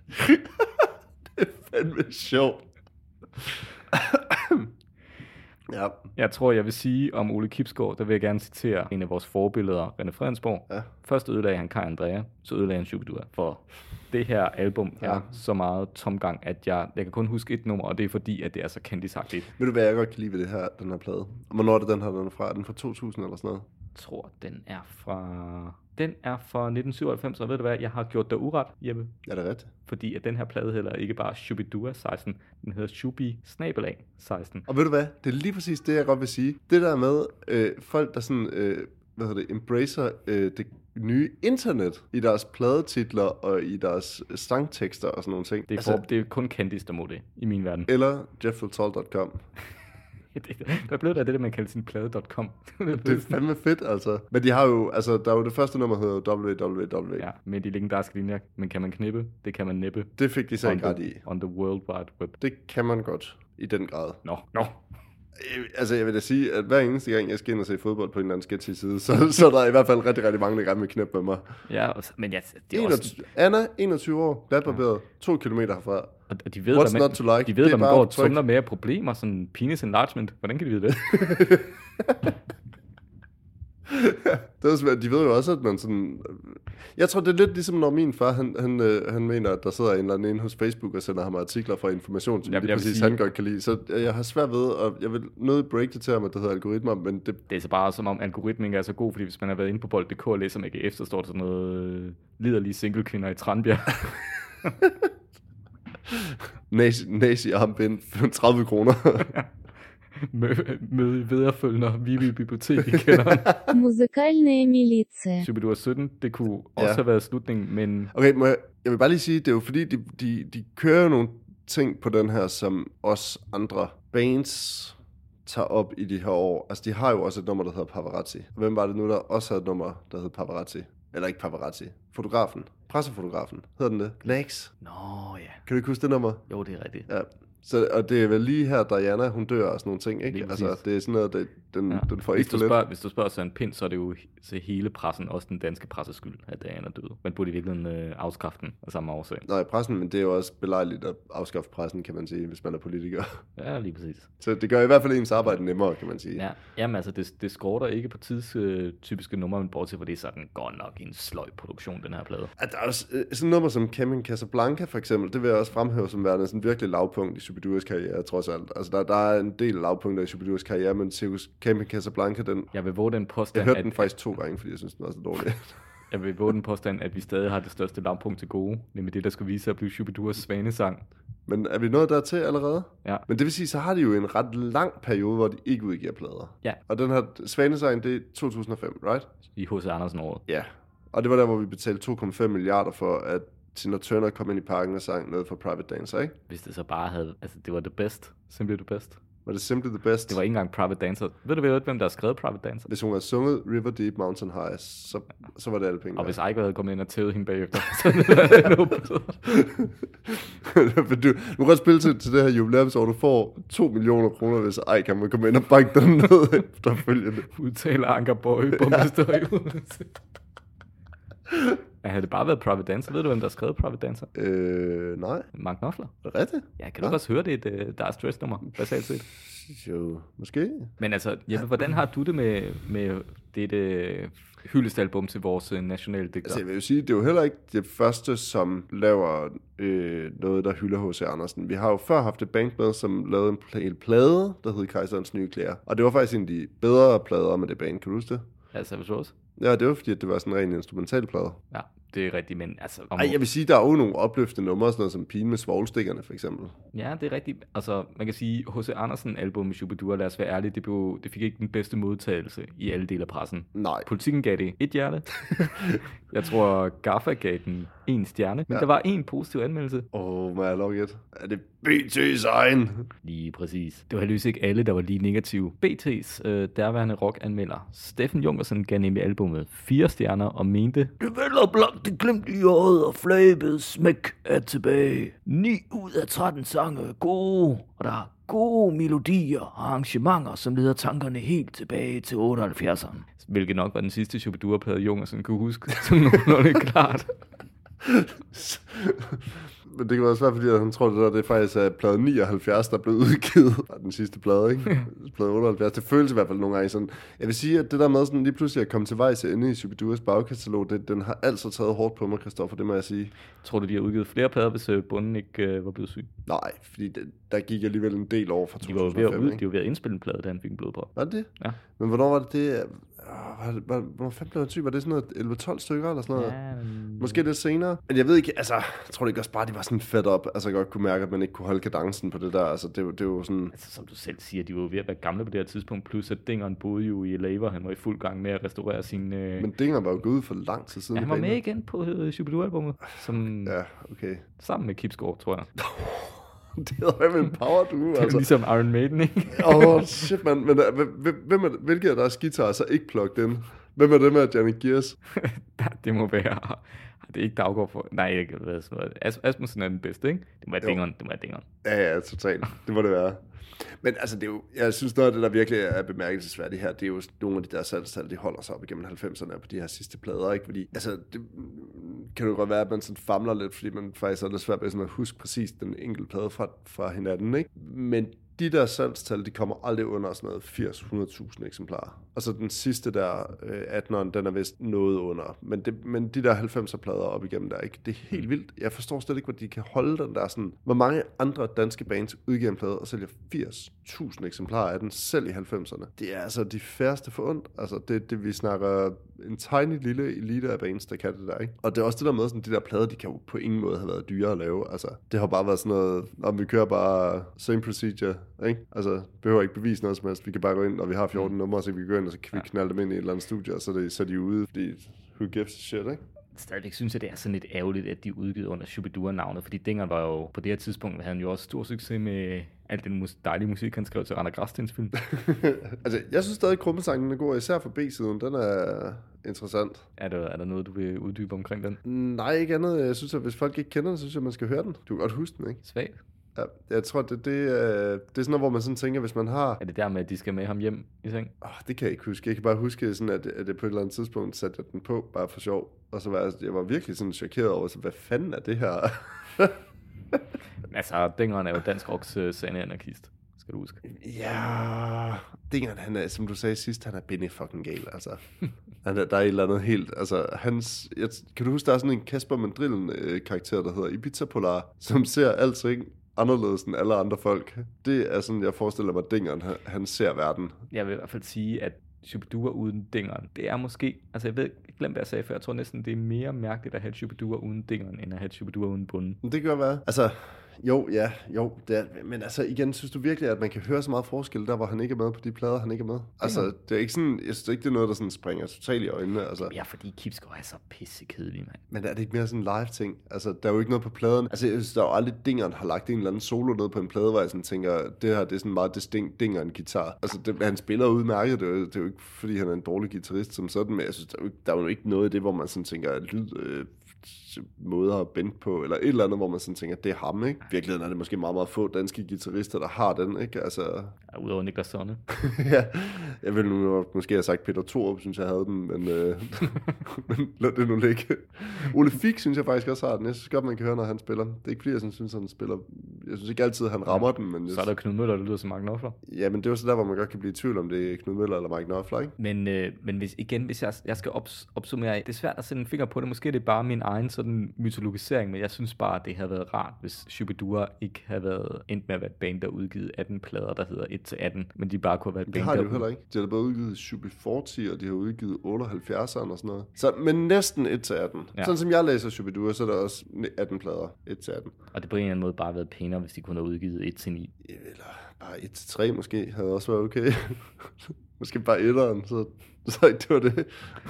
B: [LAUGHS]
C: Det er fandme sjovt. [COUGHS] ja,
B: Jeg tror, jeg vil sige om Ole Kipsgaard, der vil jeg gerne citere en af vores forbilleder, René Fredensborg.
C: Ja.
B: Først ødelagde han Kai Andrea, så ødelagde han Shubidua. For det her album
C: Ja.
B: er så meget tomgang, at jeg, jeg kan kun huske et nummer, og det er fordi, at det er så kendisagtigt.
C: ved du hvad jeg godt kan lide ved det her, den her plade? Hvornår er det den her, den er fra? Er den fra 2000 eller sådan noget?
B: Tror, den er fra... Den er fra 1997, og ved du hvad, jeg har gjort dig uret, Jeppe.
C: Ja, det er rigtigt.
B: Fordi at den her plade hedder ikke bare Shubidua 16, den hedder Shubi Snabelag 16.
C: Og ved du hvad? Det er lige præcis det, jeg godt vil sige. Det der med øh, folk, der sådan, øh, hvad hedder det, embracer øh, det nye internet i deres pladetitler og i deres sangtekster og sådan nogle ting.
B: Det er, for, altså, det er kun Candice, der må det, i min verden.
C: Eller jeffreltol.com. [LAUGHS]
B: det, der er blevet af det, der man kalder sin plade.com. [LAUGHS]
C: Det er fandme fedt, altså. Men de har jo, altså, der er jo det første nummer, hedder www.
B: ja, med de legendariske linjer. Men kan man knippe? Det kan man næppe.
C: Det fik de så ikke ret i.
B: on the World Wide Web.
C: Det kan man godt, i den grad.
B: Nå, nå.
C: Øh, Altså, jeg vil da sige, at hver eneste gang, jeg skal ind og se fodbold på en eller anden sketchy side, så, så er der i hvert fald rigtig, rigtig mange, der gerne vil knæppe med mig.
B: Ja, men ja, det er også...
C: 21, Anna, 21 år, glatbarberet, to kilometer herfra.
B: Og de ved,
C: What's
B: hvad man,
C: to like?
B: de ved, hvad man går og tumler med af problemer, sådan penis enlargement. Hvordan kan de vide det? [LAUGHS] [LAUGHS]
C: Det er svært. De ved jo også, at man sådan... Jeg tror, det er lidt ligesom, når min far, han, han, øh, han mener, at der sidder en eller anden inde hos Facebook og sender ham artikler fra information, som
B: Jamen,
C: lige præcis
B: sige-
C: han godt kan lide. Så jeg har svært ved, og jeg vil noget break det til ham, at det hedder algoritmer, men det,
B: Det er så bare som om algoritmen er så god, fordi hvis man har været inde på bold.dk og læser AGF, så står der sådan noget øh, liderlige singlekvinder i Tranbjerg. [LAUGHS]
C: Nazi armbind, 30 kroner. [LAUGHS]
B: Møde mød i viderefølgende Vivi Bibliotek i kælderen. [LAUGHS]
A: Musikalne militia.
B: Shubidua 17, det kunne også
C: ja.
B: have været slutningen, men...
C: Okay, må jeg, jeg vil bare lige sige, det er jo fordi, de, de, de kører nogle ting på den her, som os andre bands tager op i de her år. Altså, de har jo også et nummer, der hedder Paparazzi. Hvem var det nu, der også havde et nummer, der hed Paparazzi? Eller ikke Paparazzi. Fotografen. Pressefotografen. Hedder den det? Lex.
B: Nå ja,
C: Kan du ikke huske det nummer?
B: jo det er rigtigt.
C: Ja. Så, og det er vel lige her, Diana, hun dør og sådan nogle ting, ikke? Altså, det er sådan noget, det, den,
B: Ja.
C: den får
B: Hvis
C: ikke
B: du,
C: lidt.
B: spørger, hvis du spørger Søren Pind, så er det jo til hele pressen, også den danske presses skyld, at Diana er død. Man burde i virkeligheden øh, afskaffe den af samme årsag.
C: Nej, pressen, men det er jo også belejligt at afskaffe pressen, kan man sige, hvis man er politiker. [LAUGHS]
B: Ja, lige præcis.
C: Så det gør i hvert fald ens arbejde nemmere, kan man sige.
B: Ja, jamen altså, det, det skorter ikke på tidstypiske numre, men bortset fra det, så er den godt nok en sløj produktion, den her plade.
C: At der er også øh, sådan nummer som Camping Casablanca for eksempel, det vil jeg også fremhæve som værende sådan virkelig lavpunkt i Shubiduras karriere, trods alt. Altså der, der er en del lavpunkter i Shubiduras karriere, men Circus Camping Casablanca, den,
B: Jeg vil våge den
C: jeg
B: påstand,
C: hørte
B: at,
C: den faktisk to gange, fordi jeg synes, den var så dårlig. [LAUGHS]
B: jeg vil våge den påstand, at vi stadig har det største lavpunkt til gode, nemlig det, der skulle vise sig at blive Shubiduras svanesang.
C: men er vi nået dertil allerede?
B: Ja.
C: Men det vil sige, så har de jo en ret lang periode, hvor de ikke udgiver plader.
B: Ja.
C: Og den her Svanesang, det er 2005, right?
B: I H.C. Andersen året.
C: Ja. Og det var der, hvor vi betalte 2,5 milliarder for, at Tina Turner kom ind i parken og sang noget for Private Dancer, ikke?
B: Hvis det så bare havde, altså det var det bedst, simpelthen det bedst.
C: Var det Simply the Best?
B: Det var ikke engang Private Dancer. Ved du ved, hvem der har skrevet Private Dancer?
C: Hvis hun havde sunget River Deep Mountain High, så, så var det alle penge.
B: Og hvis Ike havde kommet ind og tævet hende bagefter, [LAUGHS] så havde det endnu [LAUGHS]
C: du, du kan spille til, til det her jubilæumsår, du får 2 millioner kroner, hvis kan man komme ind og banke den ned [LAUGHS] efterfølgende.
B: Udtaler Anker Bøje, borgmester. Ja, havde det bare været Private Dancer? Ved du, hvem der har skrevet Private Dancer?
C: Øh, nej.
B: Mark Knopfler.
C: Er det rigtigt?
B: Ja, kan du også høre det, et uh, Dire Stress nummer, basalt set?
C: Jo, måske.
B: Men altså, Jeppe, hvordan har du det med, med dette hyldestalbum til vores øh, nationale digter?
C: Altså, jeg vil jo sige, det er jo heller ikke det første, som laver øh, noget, der hylder H.C. Andersen. Vi har jo før haft et band med, som lavede en en plade, der hed Kejserens Nye Klæder. Og det var faktisk en af de bedre plader med det band, kan du huske det?
B: Altså, hvis du også?
C: Ja, det var fordi, at det var sådan en ren instrumental plade.
B: Ja, det er rigtigt, men altså... Om,
C: Ej, jeg vil sige, der er jo nogle opløftende numre, sådan noget som Pigen med svoglstikkerne, for eksempel.
B: Ja, det er rigtigt. Altså, man kan sige, H.C. Andersen album Shubidua, lad os være ærlige, det, blev, det fik ikke den bedste modtagelse i alle dele af pressen.
C: Nej.
B: Politikken gav det et hjerte. [LAUGHS] jeg tror, Gaffa gav den en stjerne. Men
C: Ja.
B: der var en positiv anmeldelse.
C: Åh, oh, må jeg lov? Er det BT's egen?
B: Lige præcis. Det var heldigvis ikke alle, der var lige negative. BT's øh, derværende rockanmelder, Steffen Jungersen, gav nemlig albumet fire stjerner og mente, Det vælger blot det glimt i øjet og flabet smæk er tilbage. 9 ud af 13 sange er gode, og der er gode melodier og arrangementer, som leder tankerne helt tilbage til 78'eren. Hvilket nok var den sidste Shubidua-plade, Jungersen kunne huske, [LAUGHS] som nogenlunde klart. [LAUGHS]
C: Men det kan også være, fordi at han tror, det, der, det faktisk er plade 79, der blev udgivet [LAUGHS] af den sidste plade, ikke? plade 78. Det føles i hvert fald nogle gange sådan. Jeg vil sige, at det der med sådan lige pludselig at komme til vejs inde i Subiduras bagkatalog, det, den har altid taget hårdt på mig, Christoffer, det må jeg sige.
B: Tror du, de har udgivet flere plader, hvis øh, bunden ikke øh, var blevet syg?
C: Nej, fordi det, der gik alligevel en del over fra
B: De var jo ved at,
C: 2005,
B: ud,
C: ikke?
B: de var ved at indspille en plade, da han fik en blodprop.
C: Var det det?
B: Ja.
C: Men hvornår var det det? Var, var, hvornår fanden blev han syg? Var det sådan noget 11-12 stykker eller sådan noget?
B: Ja, men...
C: Måske lidt senere. Men jeg ved ikke, altså, jeg tror det ikke også bare, de var sådan fedt op. Altså, jeg godt kunne mærke, at man ikke kunne holde kadencen på det der. Altså, det, det jo sådan...
B: Altså, som du selv siger, de var jo ved at være gamle på det her tidspunkt, plus at Dingeren boede jo i LA, hvor han var i fuld gang med at restaurere sin... Øh...
C: Men Dinger var jo gået ud for lang tid siden.
B: ja, han var med igen på øh, Shubidoo-albummet, som... Ja,
C: okay.
B: sammen med Kipsgaard, tror jeg. [LAUGHS]
C: det er jo en power duo,
B: Det er
C: altså.
B: ligesom Iron Maiden, ikke?
C: Åh, oh, shit, man. Men uh, hvem, er, hvilke af deres guitarer er så ikke plugged in? Hvem er det med Janik Gears? [LAUGHS]
B: det må være... Det er ikke Daggaard for... Nej, ikke hvad sådan noget. As- Asmussen er den bedste, ikke? Det må være. Dingeren, det må være Dingeren.
C: Ja, ja, totalt. Det må det være. Men altså, det er jo, jeg synes noget af det, der virkelig er bemærkelsesværdigt her, det er jo nogle af de der salgstal, de holder sig op igennem 90'erne på de her sidste plader, ikke? Fordi, altså, det kan jo godt være, at man sådan famler lidt, fordi man faktisk er lidt svært ved sådan at huske præcis den enkelte plade fra, fra hinanden, ikke? Men de der salgstal, de kommer aldrig under sådan noget 80-100.000 eksemplarer. Og så den sidste der, øh, 18'eren, den er vist noget under. Men, det, men de der 90'er plader op igennem der, ikke? det er helt vildt. Jeg forstår slet ikke, hvor de kan holde den der sådan... Hvor mange andre danske bands udgiver en plade og sælger 80.000 eksemplarer af den, selv i 90'erne. Det er altså de færreste for ondt. Altså det, det vi snakker en tiny lille elite af bands, der kan det der, ikke? Og det er også det der med, sådan de der plader, de kan jo på ingen måde have været dyre at lave. Altså, det har bare været sådan noget, om vi kører bare same procedure, ikke? Altså, behøver ikke bevise noget som helst. Vi kan bare gå ind, og vi har 14 mm. numre, så vi kan gå ind, og så kan vi
B: Ja.
C: knalde dem ind i et eller andet studie, og så det, så er de ude, fordi who gives a shit, ikke?
B: Stadigvæk synes jeg, det er sådan lidt ærgerligt, at de er udgivet under Shubidua-navnet, fordi Dingeren var jo, på det her tidspunkt, havde han jo også stor succes med al den mus- dejlige musik, han skrev til Rander Grastens film. [LAUGHS]
C: altså, jeg synes stadig, at krummesangen er god, især for B-siden. Den er interessant.
B: er, der, er der noget, du vil uddybe omkring den?
C: Nej, ikke andet. Jeg synes, at hvis folk ikke kender den, så synes jeg, at man skal høre den. Du kan godt huske den, ikke?
B: Svagt.
C: Ja, jeg tror, det, det, er, det er sådan noget, hvor man sådan tænker, hvis man har...
B: Er det der med, at de skal med ham hjem i seng?
C: Oh, det kan jeg ikke huske. Jeg kan bare huske, sådan, at, at det på et eller andet tidspunkt satte jeg den på, bare for sjov. Og så var jeg, jeg var virkelig sådan chokeret over, så, hvad fanden er det her? [LAUGHS]
B: Altså, Dingeren er jo dansk rocks uh, sande anarkist, skal du huske.
C: ja, Dingeren, han er, som du sagde sidst, han er binde fucking gal, altså. Han er, der er et eller andet helt, altså, hans, jeg, kan du huske, der er sådan en Kasper Mandrillen øh, karakter, der hedder Ibiza Polar, som ser alting anderledes end alle andre folk. Det er sådan, jeg forestiller mig, at Dingeren, han, han ser verden.
B: Jeg vil i hvert fald sige, at Shubidua uden Dingeren, det er måske, altså jeg ved, glem hvad jeg sagde før, jeg tror næsten, det er mere mærkeligt at have Shubidua uden Dingeren, end at have Shubidua uden bunden.
C: Det kan være. Altså, Jo, ja, jo. Det er, men altså igen, synes du virkelig, at man kan høre så meget forskel der, hvor han ikke er med på de plader, han ikke er med? Altså, det er ikke sådan, jeg synes ikke, det er noget, der sådan springer totalt i øjnene. Altså.
B: Ja, fordi Kipsgaard er så pissekedelig, mand.
C: Men er det ikke mere sådan en live-ting? Altså, der er jo ikke noget på pladen. Altså, jeg synes, der er jo aldrig dingeren har lagt en eller anden solo ned på en plade, hvor jeg sådan tænker, det her, det er sådan meget distinkt dinger en guitar. Altså, det, han spiller udmærket, det er, jo, det er jo ikke, fordi han er en dårlig guitarist som sådan, men jeg synes, der er jo, ikke- der er jo ikke noget i det, hvor man sådan tænker, lyd, øh, måder at bende på, eller et eller andet, hvor man sådan tænker, det er ham, ikke? I virkeligheden er det måske meget, meget få danske guitarister, der har den, ikke? Altså,
B: Ja, Udover Niklas Sonne. [LAUGHS]
C: ja, jeg ville nu måske have sagt Peter Thorup, synes jeg havde den, men, øh, [LAUGHS] men lad det nu ligge. Ole Fik synes jeg faktisk også har den. Jeg synes godt, man kan høre, når han spiller. Det er ikke fordi, jeg sådan synes, han spiller... Jeg synes ikke altid, han rammer den, men... Jeg,
B: Så er der Knud Møller, der lyder som Mark Knopfler.
C: Ja, men det er jo så der, hvor man godt kan blive i tvivl, om det er Knud Møller eller Mike Knopfler, ikke?
B: Men, øh, men hvis, igen, hvis jeg, jeg skal ops, opsummere, det er svært at sætte en finger på det. Måske er det bare min egen sådan mytologisering, men jeg synes bare, at det havde været rart, hvis Shubidua ikke havde været endt med at være et band, der udgivet 18 plader, der hedder 1-18, men de bare kunne have været et
C: Det
B: band,
C: har de jo heller ikke. De har både udgivet Super 40, og de har udgivet 78'eren og sådan noget. Så, men næsten 1 til 18.
B: Ja.
C: Sådan som jeg læser Shubidua, så er der også 18 plader. 1 til 18.
B: Og det på en eller anden måde bare været pænere, hvis de kunne have udgivet 1-9.
C: Eller bare 1 til 3 måske, havde også været okay. [LAUGHS] måske bare etteren, så, [LAUGHS] så det var det.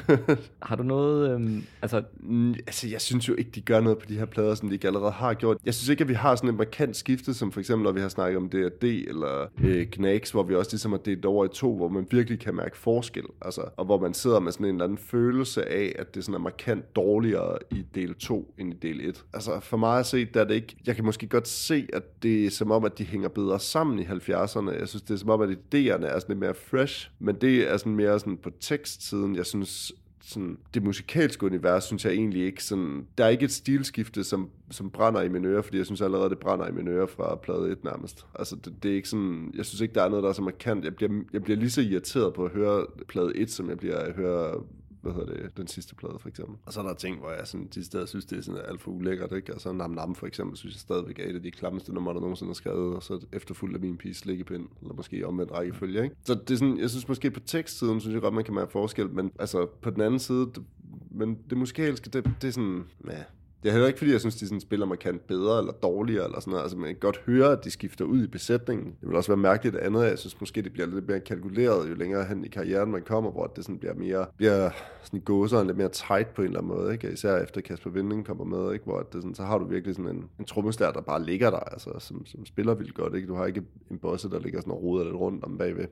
C: [LAUGHS]
B: Har du noget, øhm, altså,
C: Mm, altså, jeg synes jo ikke, de gør noget på de her plader, som de ikke allerede har gjort. Jeg synes ikke, at vi har sådan et markant skifte, som for eksempel, når vi har snakket om D&D eller øh, Knax, hvor vi også ligesom har delt over i to, hvor man virkelig kan mærke forskel. Altså, og hvor man sidder med sådan en eller anden følelse af, at det sådan er markant dårligere i del 2 end i del 1. Altså, for mig at se, der er det ikke... Jeg kan måske godt se, at det er som om, at de hænger bedre sammen i 70'erne. Jeg synes, det er som om, at idéerne er sådan lidt mere fresh, men det er sådan mere sådan på tekstsiden. Jeg synes, sådan, det musikalske univers, synes jeg egentlig ikke sådan, der er ikke et stilskifte, som, som brænder i mine ører, fordi jeg synes allerede, det brænder i mine ører fra plade 1 nærmest. Altså, det, det er ikke sådan, jeg synes ikke, der er noget, der er så markant. Jeg bliver, jeg bliver lige så irriteret på at høre plade 1, som jeg bliver at høre hvad hedder det, den sidste plade for eksempel. Og så er der ting, hvor jeg sådan, de steder synes, det er sådan alt for ulækkert, ikke? Altså Nam Nam for eksempel, synes jeg stadigvæk er et af de klammeste numre, der nogensinde er skrevet, og så efterfulgt af min pige slikkepind, eller måske omvendt rækkefølge, ikke? Så det er sådan, jeg synes måske på tekstsiden, synes jeg godt, man kan mærke forskel, men altså på den anden side, det, men det musikalske, det, det er sådan, ja, det er heller ikke, fordi jeg synes, de sådan spiller markant bedre eller dårligere eller sådan noget. Altså, man kan godt høre, at de skifter ud i besætningen. Det vil også være mærkeligt at andet. Jeg synes måske, det bliver lidt mere kalkuleret, jo længere hen i karrieren man kommer, hvor det sådan bliver mere, bliver sådan gåseren lidt mere tight på en eller anden måde. Ikke? Især efter Kasper Vinding kommer med, ikke? hvor det sådan, så har du virkelig sådan en, en trommeslager, der bare ligger der, altså, som, som spiller vildt godt. Ikke? Du har ikke en bosse, der ligger sådan og roder lidt rundt om bagved.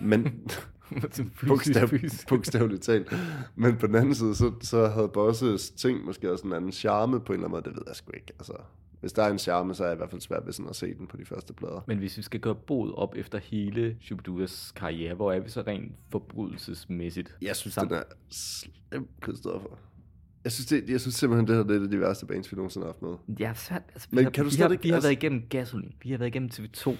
C: Men [LAUGHS] bogstav, bogstaveligt talt. Men på den anden side, så, så havde Bosses ting måske også en anden charme på en eller anden måde. Det ved jeg sgu ikke. Altså, hvis der er en charme, så er jeg i hvert fald svært ved sådan at se den på de første plader.
B: Men hvis vi skal gøre bod op efter hele Shubiduas karriere, hvor er vi så rent forbrydelsesmæssigt?
C: Jeg synes,
B: Sam-
C: den er slem, Christoffer. Jeg synes, det, jeg synes simpelthen, det her det er de værste bands, vi nogensinde har haft med.
B: Ja, svært. Altså,
C: Men
B: vi har,
C: kan du slet ikke-
B: Vi har
C: altså-
B: været igennem Gasolin. Vi har været igennem TV2.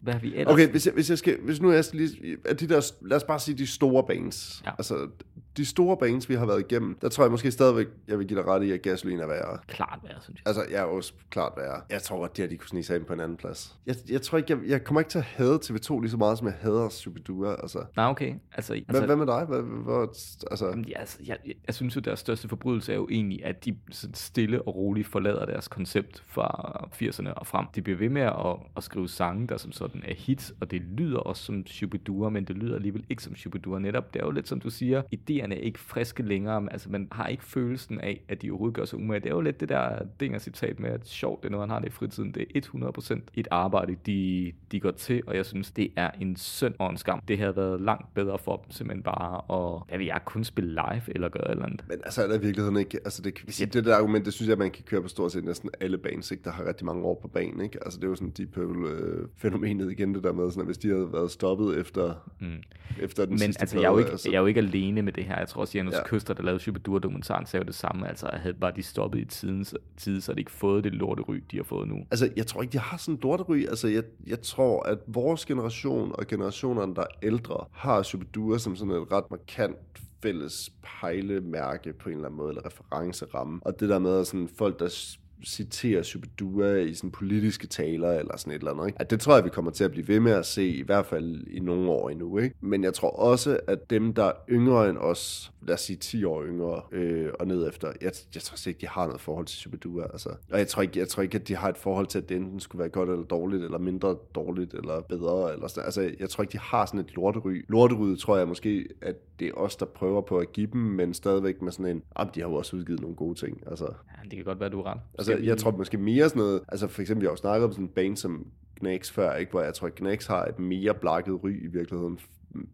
B: Hvad har vi ellers?
C: Okay, hvis jeg, hvis jeg skal, hvis nu jeg lige, at de der, lad os bare sige de store bands.
B: Ja.
C: Altså, de store bands, vi har været igennem, der tror jeg måske stadigvæk, jeg vil give dig ret i, at Gasoline er værre.
B: Klart værd, synes jeg.
C: Altså, jeg er også klart værre. Jeg tror godt, de her, de kunne snige sig ind på en anden plads. Jeg, jeg tror ikke, jeg, jeg kommer ikke til at hade TV2 lige så meget, som jeg hader Shubidua. Altså,
B: Nej, okay. Altså,
C: hvad,
B: altså
C: hvad med dig? Hvad, hvor, altså,
B: Jamen, ja, altså, jeg, jeg, jeg synes jo, deres største forbrydelse er jo egentlig, at de sådan stille og roligt forlader deres koncept fra 80'erne og frem. De bliver ved med at, at skrive sange, der som sådan er hits, og det lyder også som Shubidua, men det lyder alligevel ikke som Shubidua netop. Det er jo lidt som du siger, idéerne er ikke friske længere, altså man har ikke følelsen af, at de overhovedet gør sig umage. Det er jo lidt det der ding og citat med, at sjovt, det er noget, han har det i fritiden. Det er 100% et arbejde, de, de går til, og jeg synes, det er en synd og en skam. Det havde været langt bedre for dem simpelthen bare at, hvad vil jeg, kun spille live eller gøre et eller andet.
C: Men altså, er der i virkeligheden ikke... Altså, det, det, det der argument, det synes jeg, man kan køre på stort set næsten alle bands, ikke, der har rigtig mange år på banen. Ikke? Altså, det er jo sådan Deep Purple-fænomenet igen, det der med, sådan, at hvis de havde været stoppet efter, mm. efter den
B: Men
C: sidste
B: altså, jeg er, jo ikke,
C: altså,
B: jeg er jo ikke alene med det her. Jeg tror også, Janus
C: Ja.
B: Køster, der lavede Shubidua-dokumentaren, sagde det samme. Altså, havde bare de stoppet i tiden, så, tid, så de ikke fået det lortery, de har fået nu.
C: Altså, jeg tror ikke, de har sådan en lortery. Altså, jeg, jeg tror, at vores generation og generationerne, der er ældre, har Shubidua som sådan et ret markant fælles pejlemærke på en eller anden måde, eller referenceramme. Og det der med, at sådan folk, der citere Shubidua i sådan politiske taler eller sådan et eller andet. Ikke? At det tror jeg, vi kommer til at blive ved med at se, i hvert fald i nogle år endnu. Ikke? Men jeg tror også, at dem, der er yngre end os, lad os sige 10 år yngre øh, og ned efter, jeg, jeg tror ikke, de har noget forhold til Shubidua. Altså. Og jeg tror, ikke, jeg tror ikke, at de har et forhold til, at det enten skulle være godt eller dårligt, eller mindre dårligt, eller bedre. Eller sådan. Altså, jeg tror ikke, de har sådan et lortery. Lorteryet tror jeg måske, at det er os, der prøver på at give dem, men stadigvæk med sådan en, ah, de har jo også udgivet nogle gode ting. Altså,
B: Ja, det kan godt være, du er ret.
C: altså Altså, jeg tror måske mere sådan noget, altså for eksempel, vi har jo snakket om sådan en band som Gnax før, ikke? hvor jeg tror, at Gnax har et mere blakket ry i virkeligheden,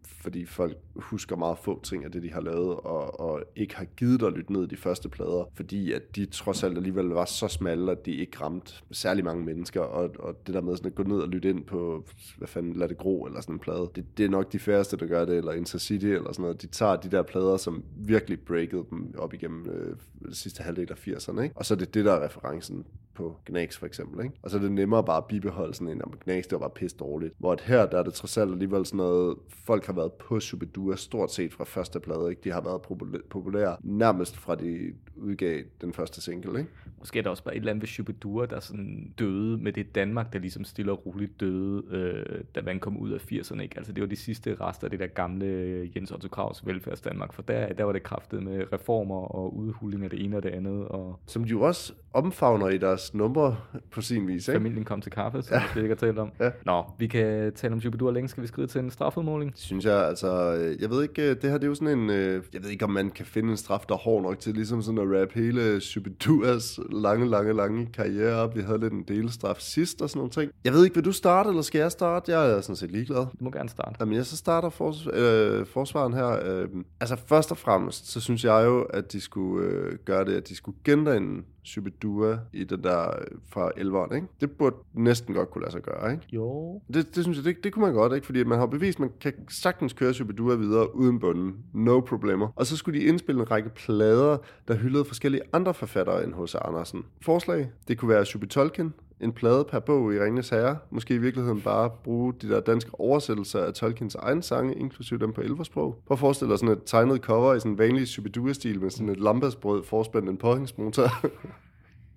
C: fordi folk husker meget få ting af det, de har lavet, og, og ikke har givet at lytte ned i de første plader, fordi at de trods alt alligevel var så smalle, at de ikke ramte særlig mange mennesker, og, og det der med sådan at gå ned og lytte ind på, hvad fanden, lad det gro, eller sådan en plade, det, det er nok de færreste, der gør det, eller Intercity, eller sådan noget, de tager de der plader, som virkelig breakede dem op igennem øh, sidste halvdel af 80'erne, ikke? og så er det det, der er referencen på Gnax for eksempel, ikke? Og så er det nemmere bare at bibeholde sådan en, at Gnax det var bare pisse dårligt. Hvor at her, der er det trods alt alligevel sådan noget, folk har været på Shubidua stort set fra første plade, ikke? De har været populæ- populære nærmest fra de udgav den første single, ikke?
B: Måske er der også bare et eller andet ved Shubidua, der sådan døde med det Danmark, der ligesom stille og roligt døde, øh, da man kom ud af 80'erne. Ikke? Altså det var de sidste rester af det der gamle Jens Otto Kraus velfærds Danmark, for der, der var det kraftet med reformer og udhuling af det ene og det andet, og
C: Som de jo også omfavner i deres numre på sin vis, ikke?
B: familien kom til kaffe, som ja. vi ikke har talt om.
C: Ja.
B: Nå, vi kan tale om Shubidua længe. Skal vi skride til en strafudmåling?
C: Synes jeg, altså, øh, jeg ved ikke, øh, det her det er jo sådan en, øh, jeg ved ikke, om man kan finde en straf, der er hård nok til ligesom sådan at rap hele Shubiduas lange, lange, lange karriere op. Vi havde lidt en delstraf sidst og sådan nogle ting. Jeg ved ikke, vil du starte, eller skal jeg starte? Jeg er sådan set ligeglad.
B: Du må gerne starte.
C: Jamen, jeg så starter fors- øh, forsvaren her. Øh, altså, først og fremmest, så synes jeg jo, at de skulle øh, gøre det, at de skulle gendanne Shubidua i den der øh, fra 11'eren, ikke? Det burde næsten godt kunne lade sig gøre, ikke?
B: Jo.
C: Det, det synes jeg, det, det kunne man godt, ikke? Fordi man har bevist, at man kan sagtens køre Shubidua videre uden bunden. No problemer. Og så skulle de indspille en række plader, der hyldede forskellige andre forfattere end H.C. Andersen. Forslag, det kunne være Shubitolkin, en plade per bog i Ringens Herre. Måske i virkeligheden bare bruge de der danske oversættelser af Tolkiens egne sange, inklusive dem på elversprog. Prøv at forestille dig sådan et tegnet cover i sådan en vanlig Shubidua-stil med sådan et lampasbrød forspændt en påhængsmotor. [LAUGHS]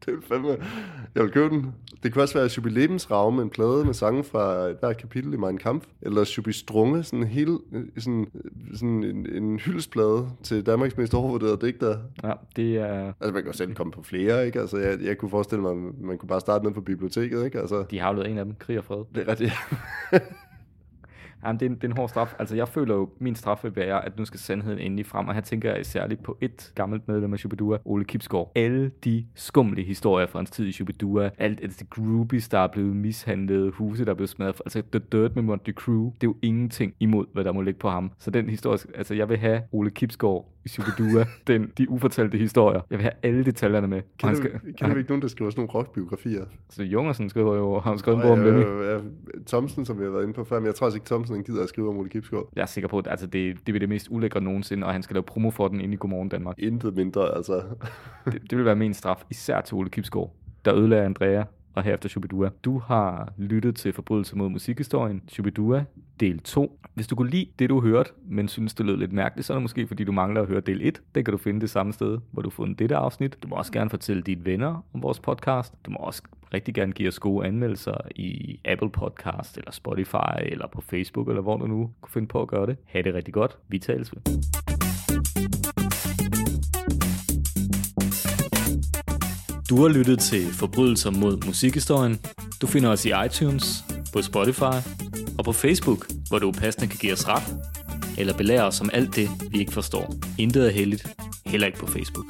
C: [LAUGHS] Det vil fandme... Jeg vil købe den. Det kunne også være Shubi Lebensraum, en plade med sange fra et hvert kapitel i Mein Kampf. Eller Shubi Strunge, sådan en hel, sådan, sådan en, en hyldesplade til Danmarks mest overvurderede digter.
B: Ja, det er...
C: Altså, man kan jo selv komme på flere, ikke? Altså, jeg, jeg kunne forestille mig, man kunne bare starte ned på biblioteket, ikke? Altså,
B: De har jo lavet en af dem, Krig og Fred.
C: det er rigtigt. [LAUGHS]
B: Jamen, det, er en, det er en hård straf. Altså, jeg føler jo, min straf vil være, at nu skal sandheden endelig frem. Og her tænker jeg særligt på et gammelt medlem af Shubidua, Ole Kipsgaard. Alle de skumle historier fra hans tid i Shubidua, alt altså, de groupies, der er blevet mishandlet, huse, der er blevet smadret, altså The Dirt med Monty Crew, det er jo ingenting imod, hvad der må ligge på ham. Så den historie, altså jeg vil have Ole Kipsgaard Shubidua, den, de ufortalte historier. Jeg vil have alle detaljerne med. Og han
C: Kender, vi, kender vi ikke nogen, der skriver sådan nogle rockbiografier?
B: Så Jungersen skriver jo, har skrevet en bog om Lemmy.
C: Thomsen, som vi har været inde på før, men jeg tror altså ikke, Thomsen han gider at skrive om Ole Kipsgaard.
B: Jeg er sikker på, at altså, det, det bliver det mest ulækre nogensinde, og han skal lave promo for den inde i Godmorgen Danmark.
C: Intet mindre, altså.
B: Det, det vil være min straf, især til Ole Kipsgaard, der ødelagde Andrea og herefter Shubidua. Du har lyttet til Forbrydelse mod musikhistorien, Shubidua, del 2. Hvis du kunne lide det, du hørte, men synes, det lød lidt mærkeligt, så er det måske, fordi du mangler at høre del 1. Det kan du finde det samme sted, hvor du har fundet dette afsnit. Du må også gerne fortælle dine venner om vores podcast. Du må også rigtig gerne give os gode anmeldelser i Apple Podcast, eller Spotify, eller på Facebook, eller hvor du nu kunne finde på at gøre det. Ha' det rigtig godt. Vi tales ved. Du har lyttet til Forbrydelser mod musikhistorien. Du finder os i iTunes, på Spotify og på Facebook, hvor du passende kan give os ret, eller belære os om alt det, vi ikke forstår. Intet er heldigt, heller ikke på Facebook.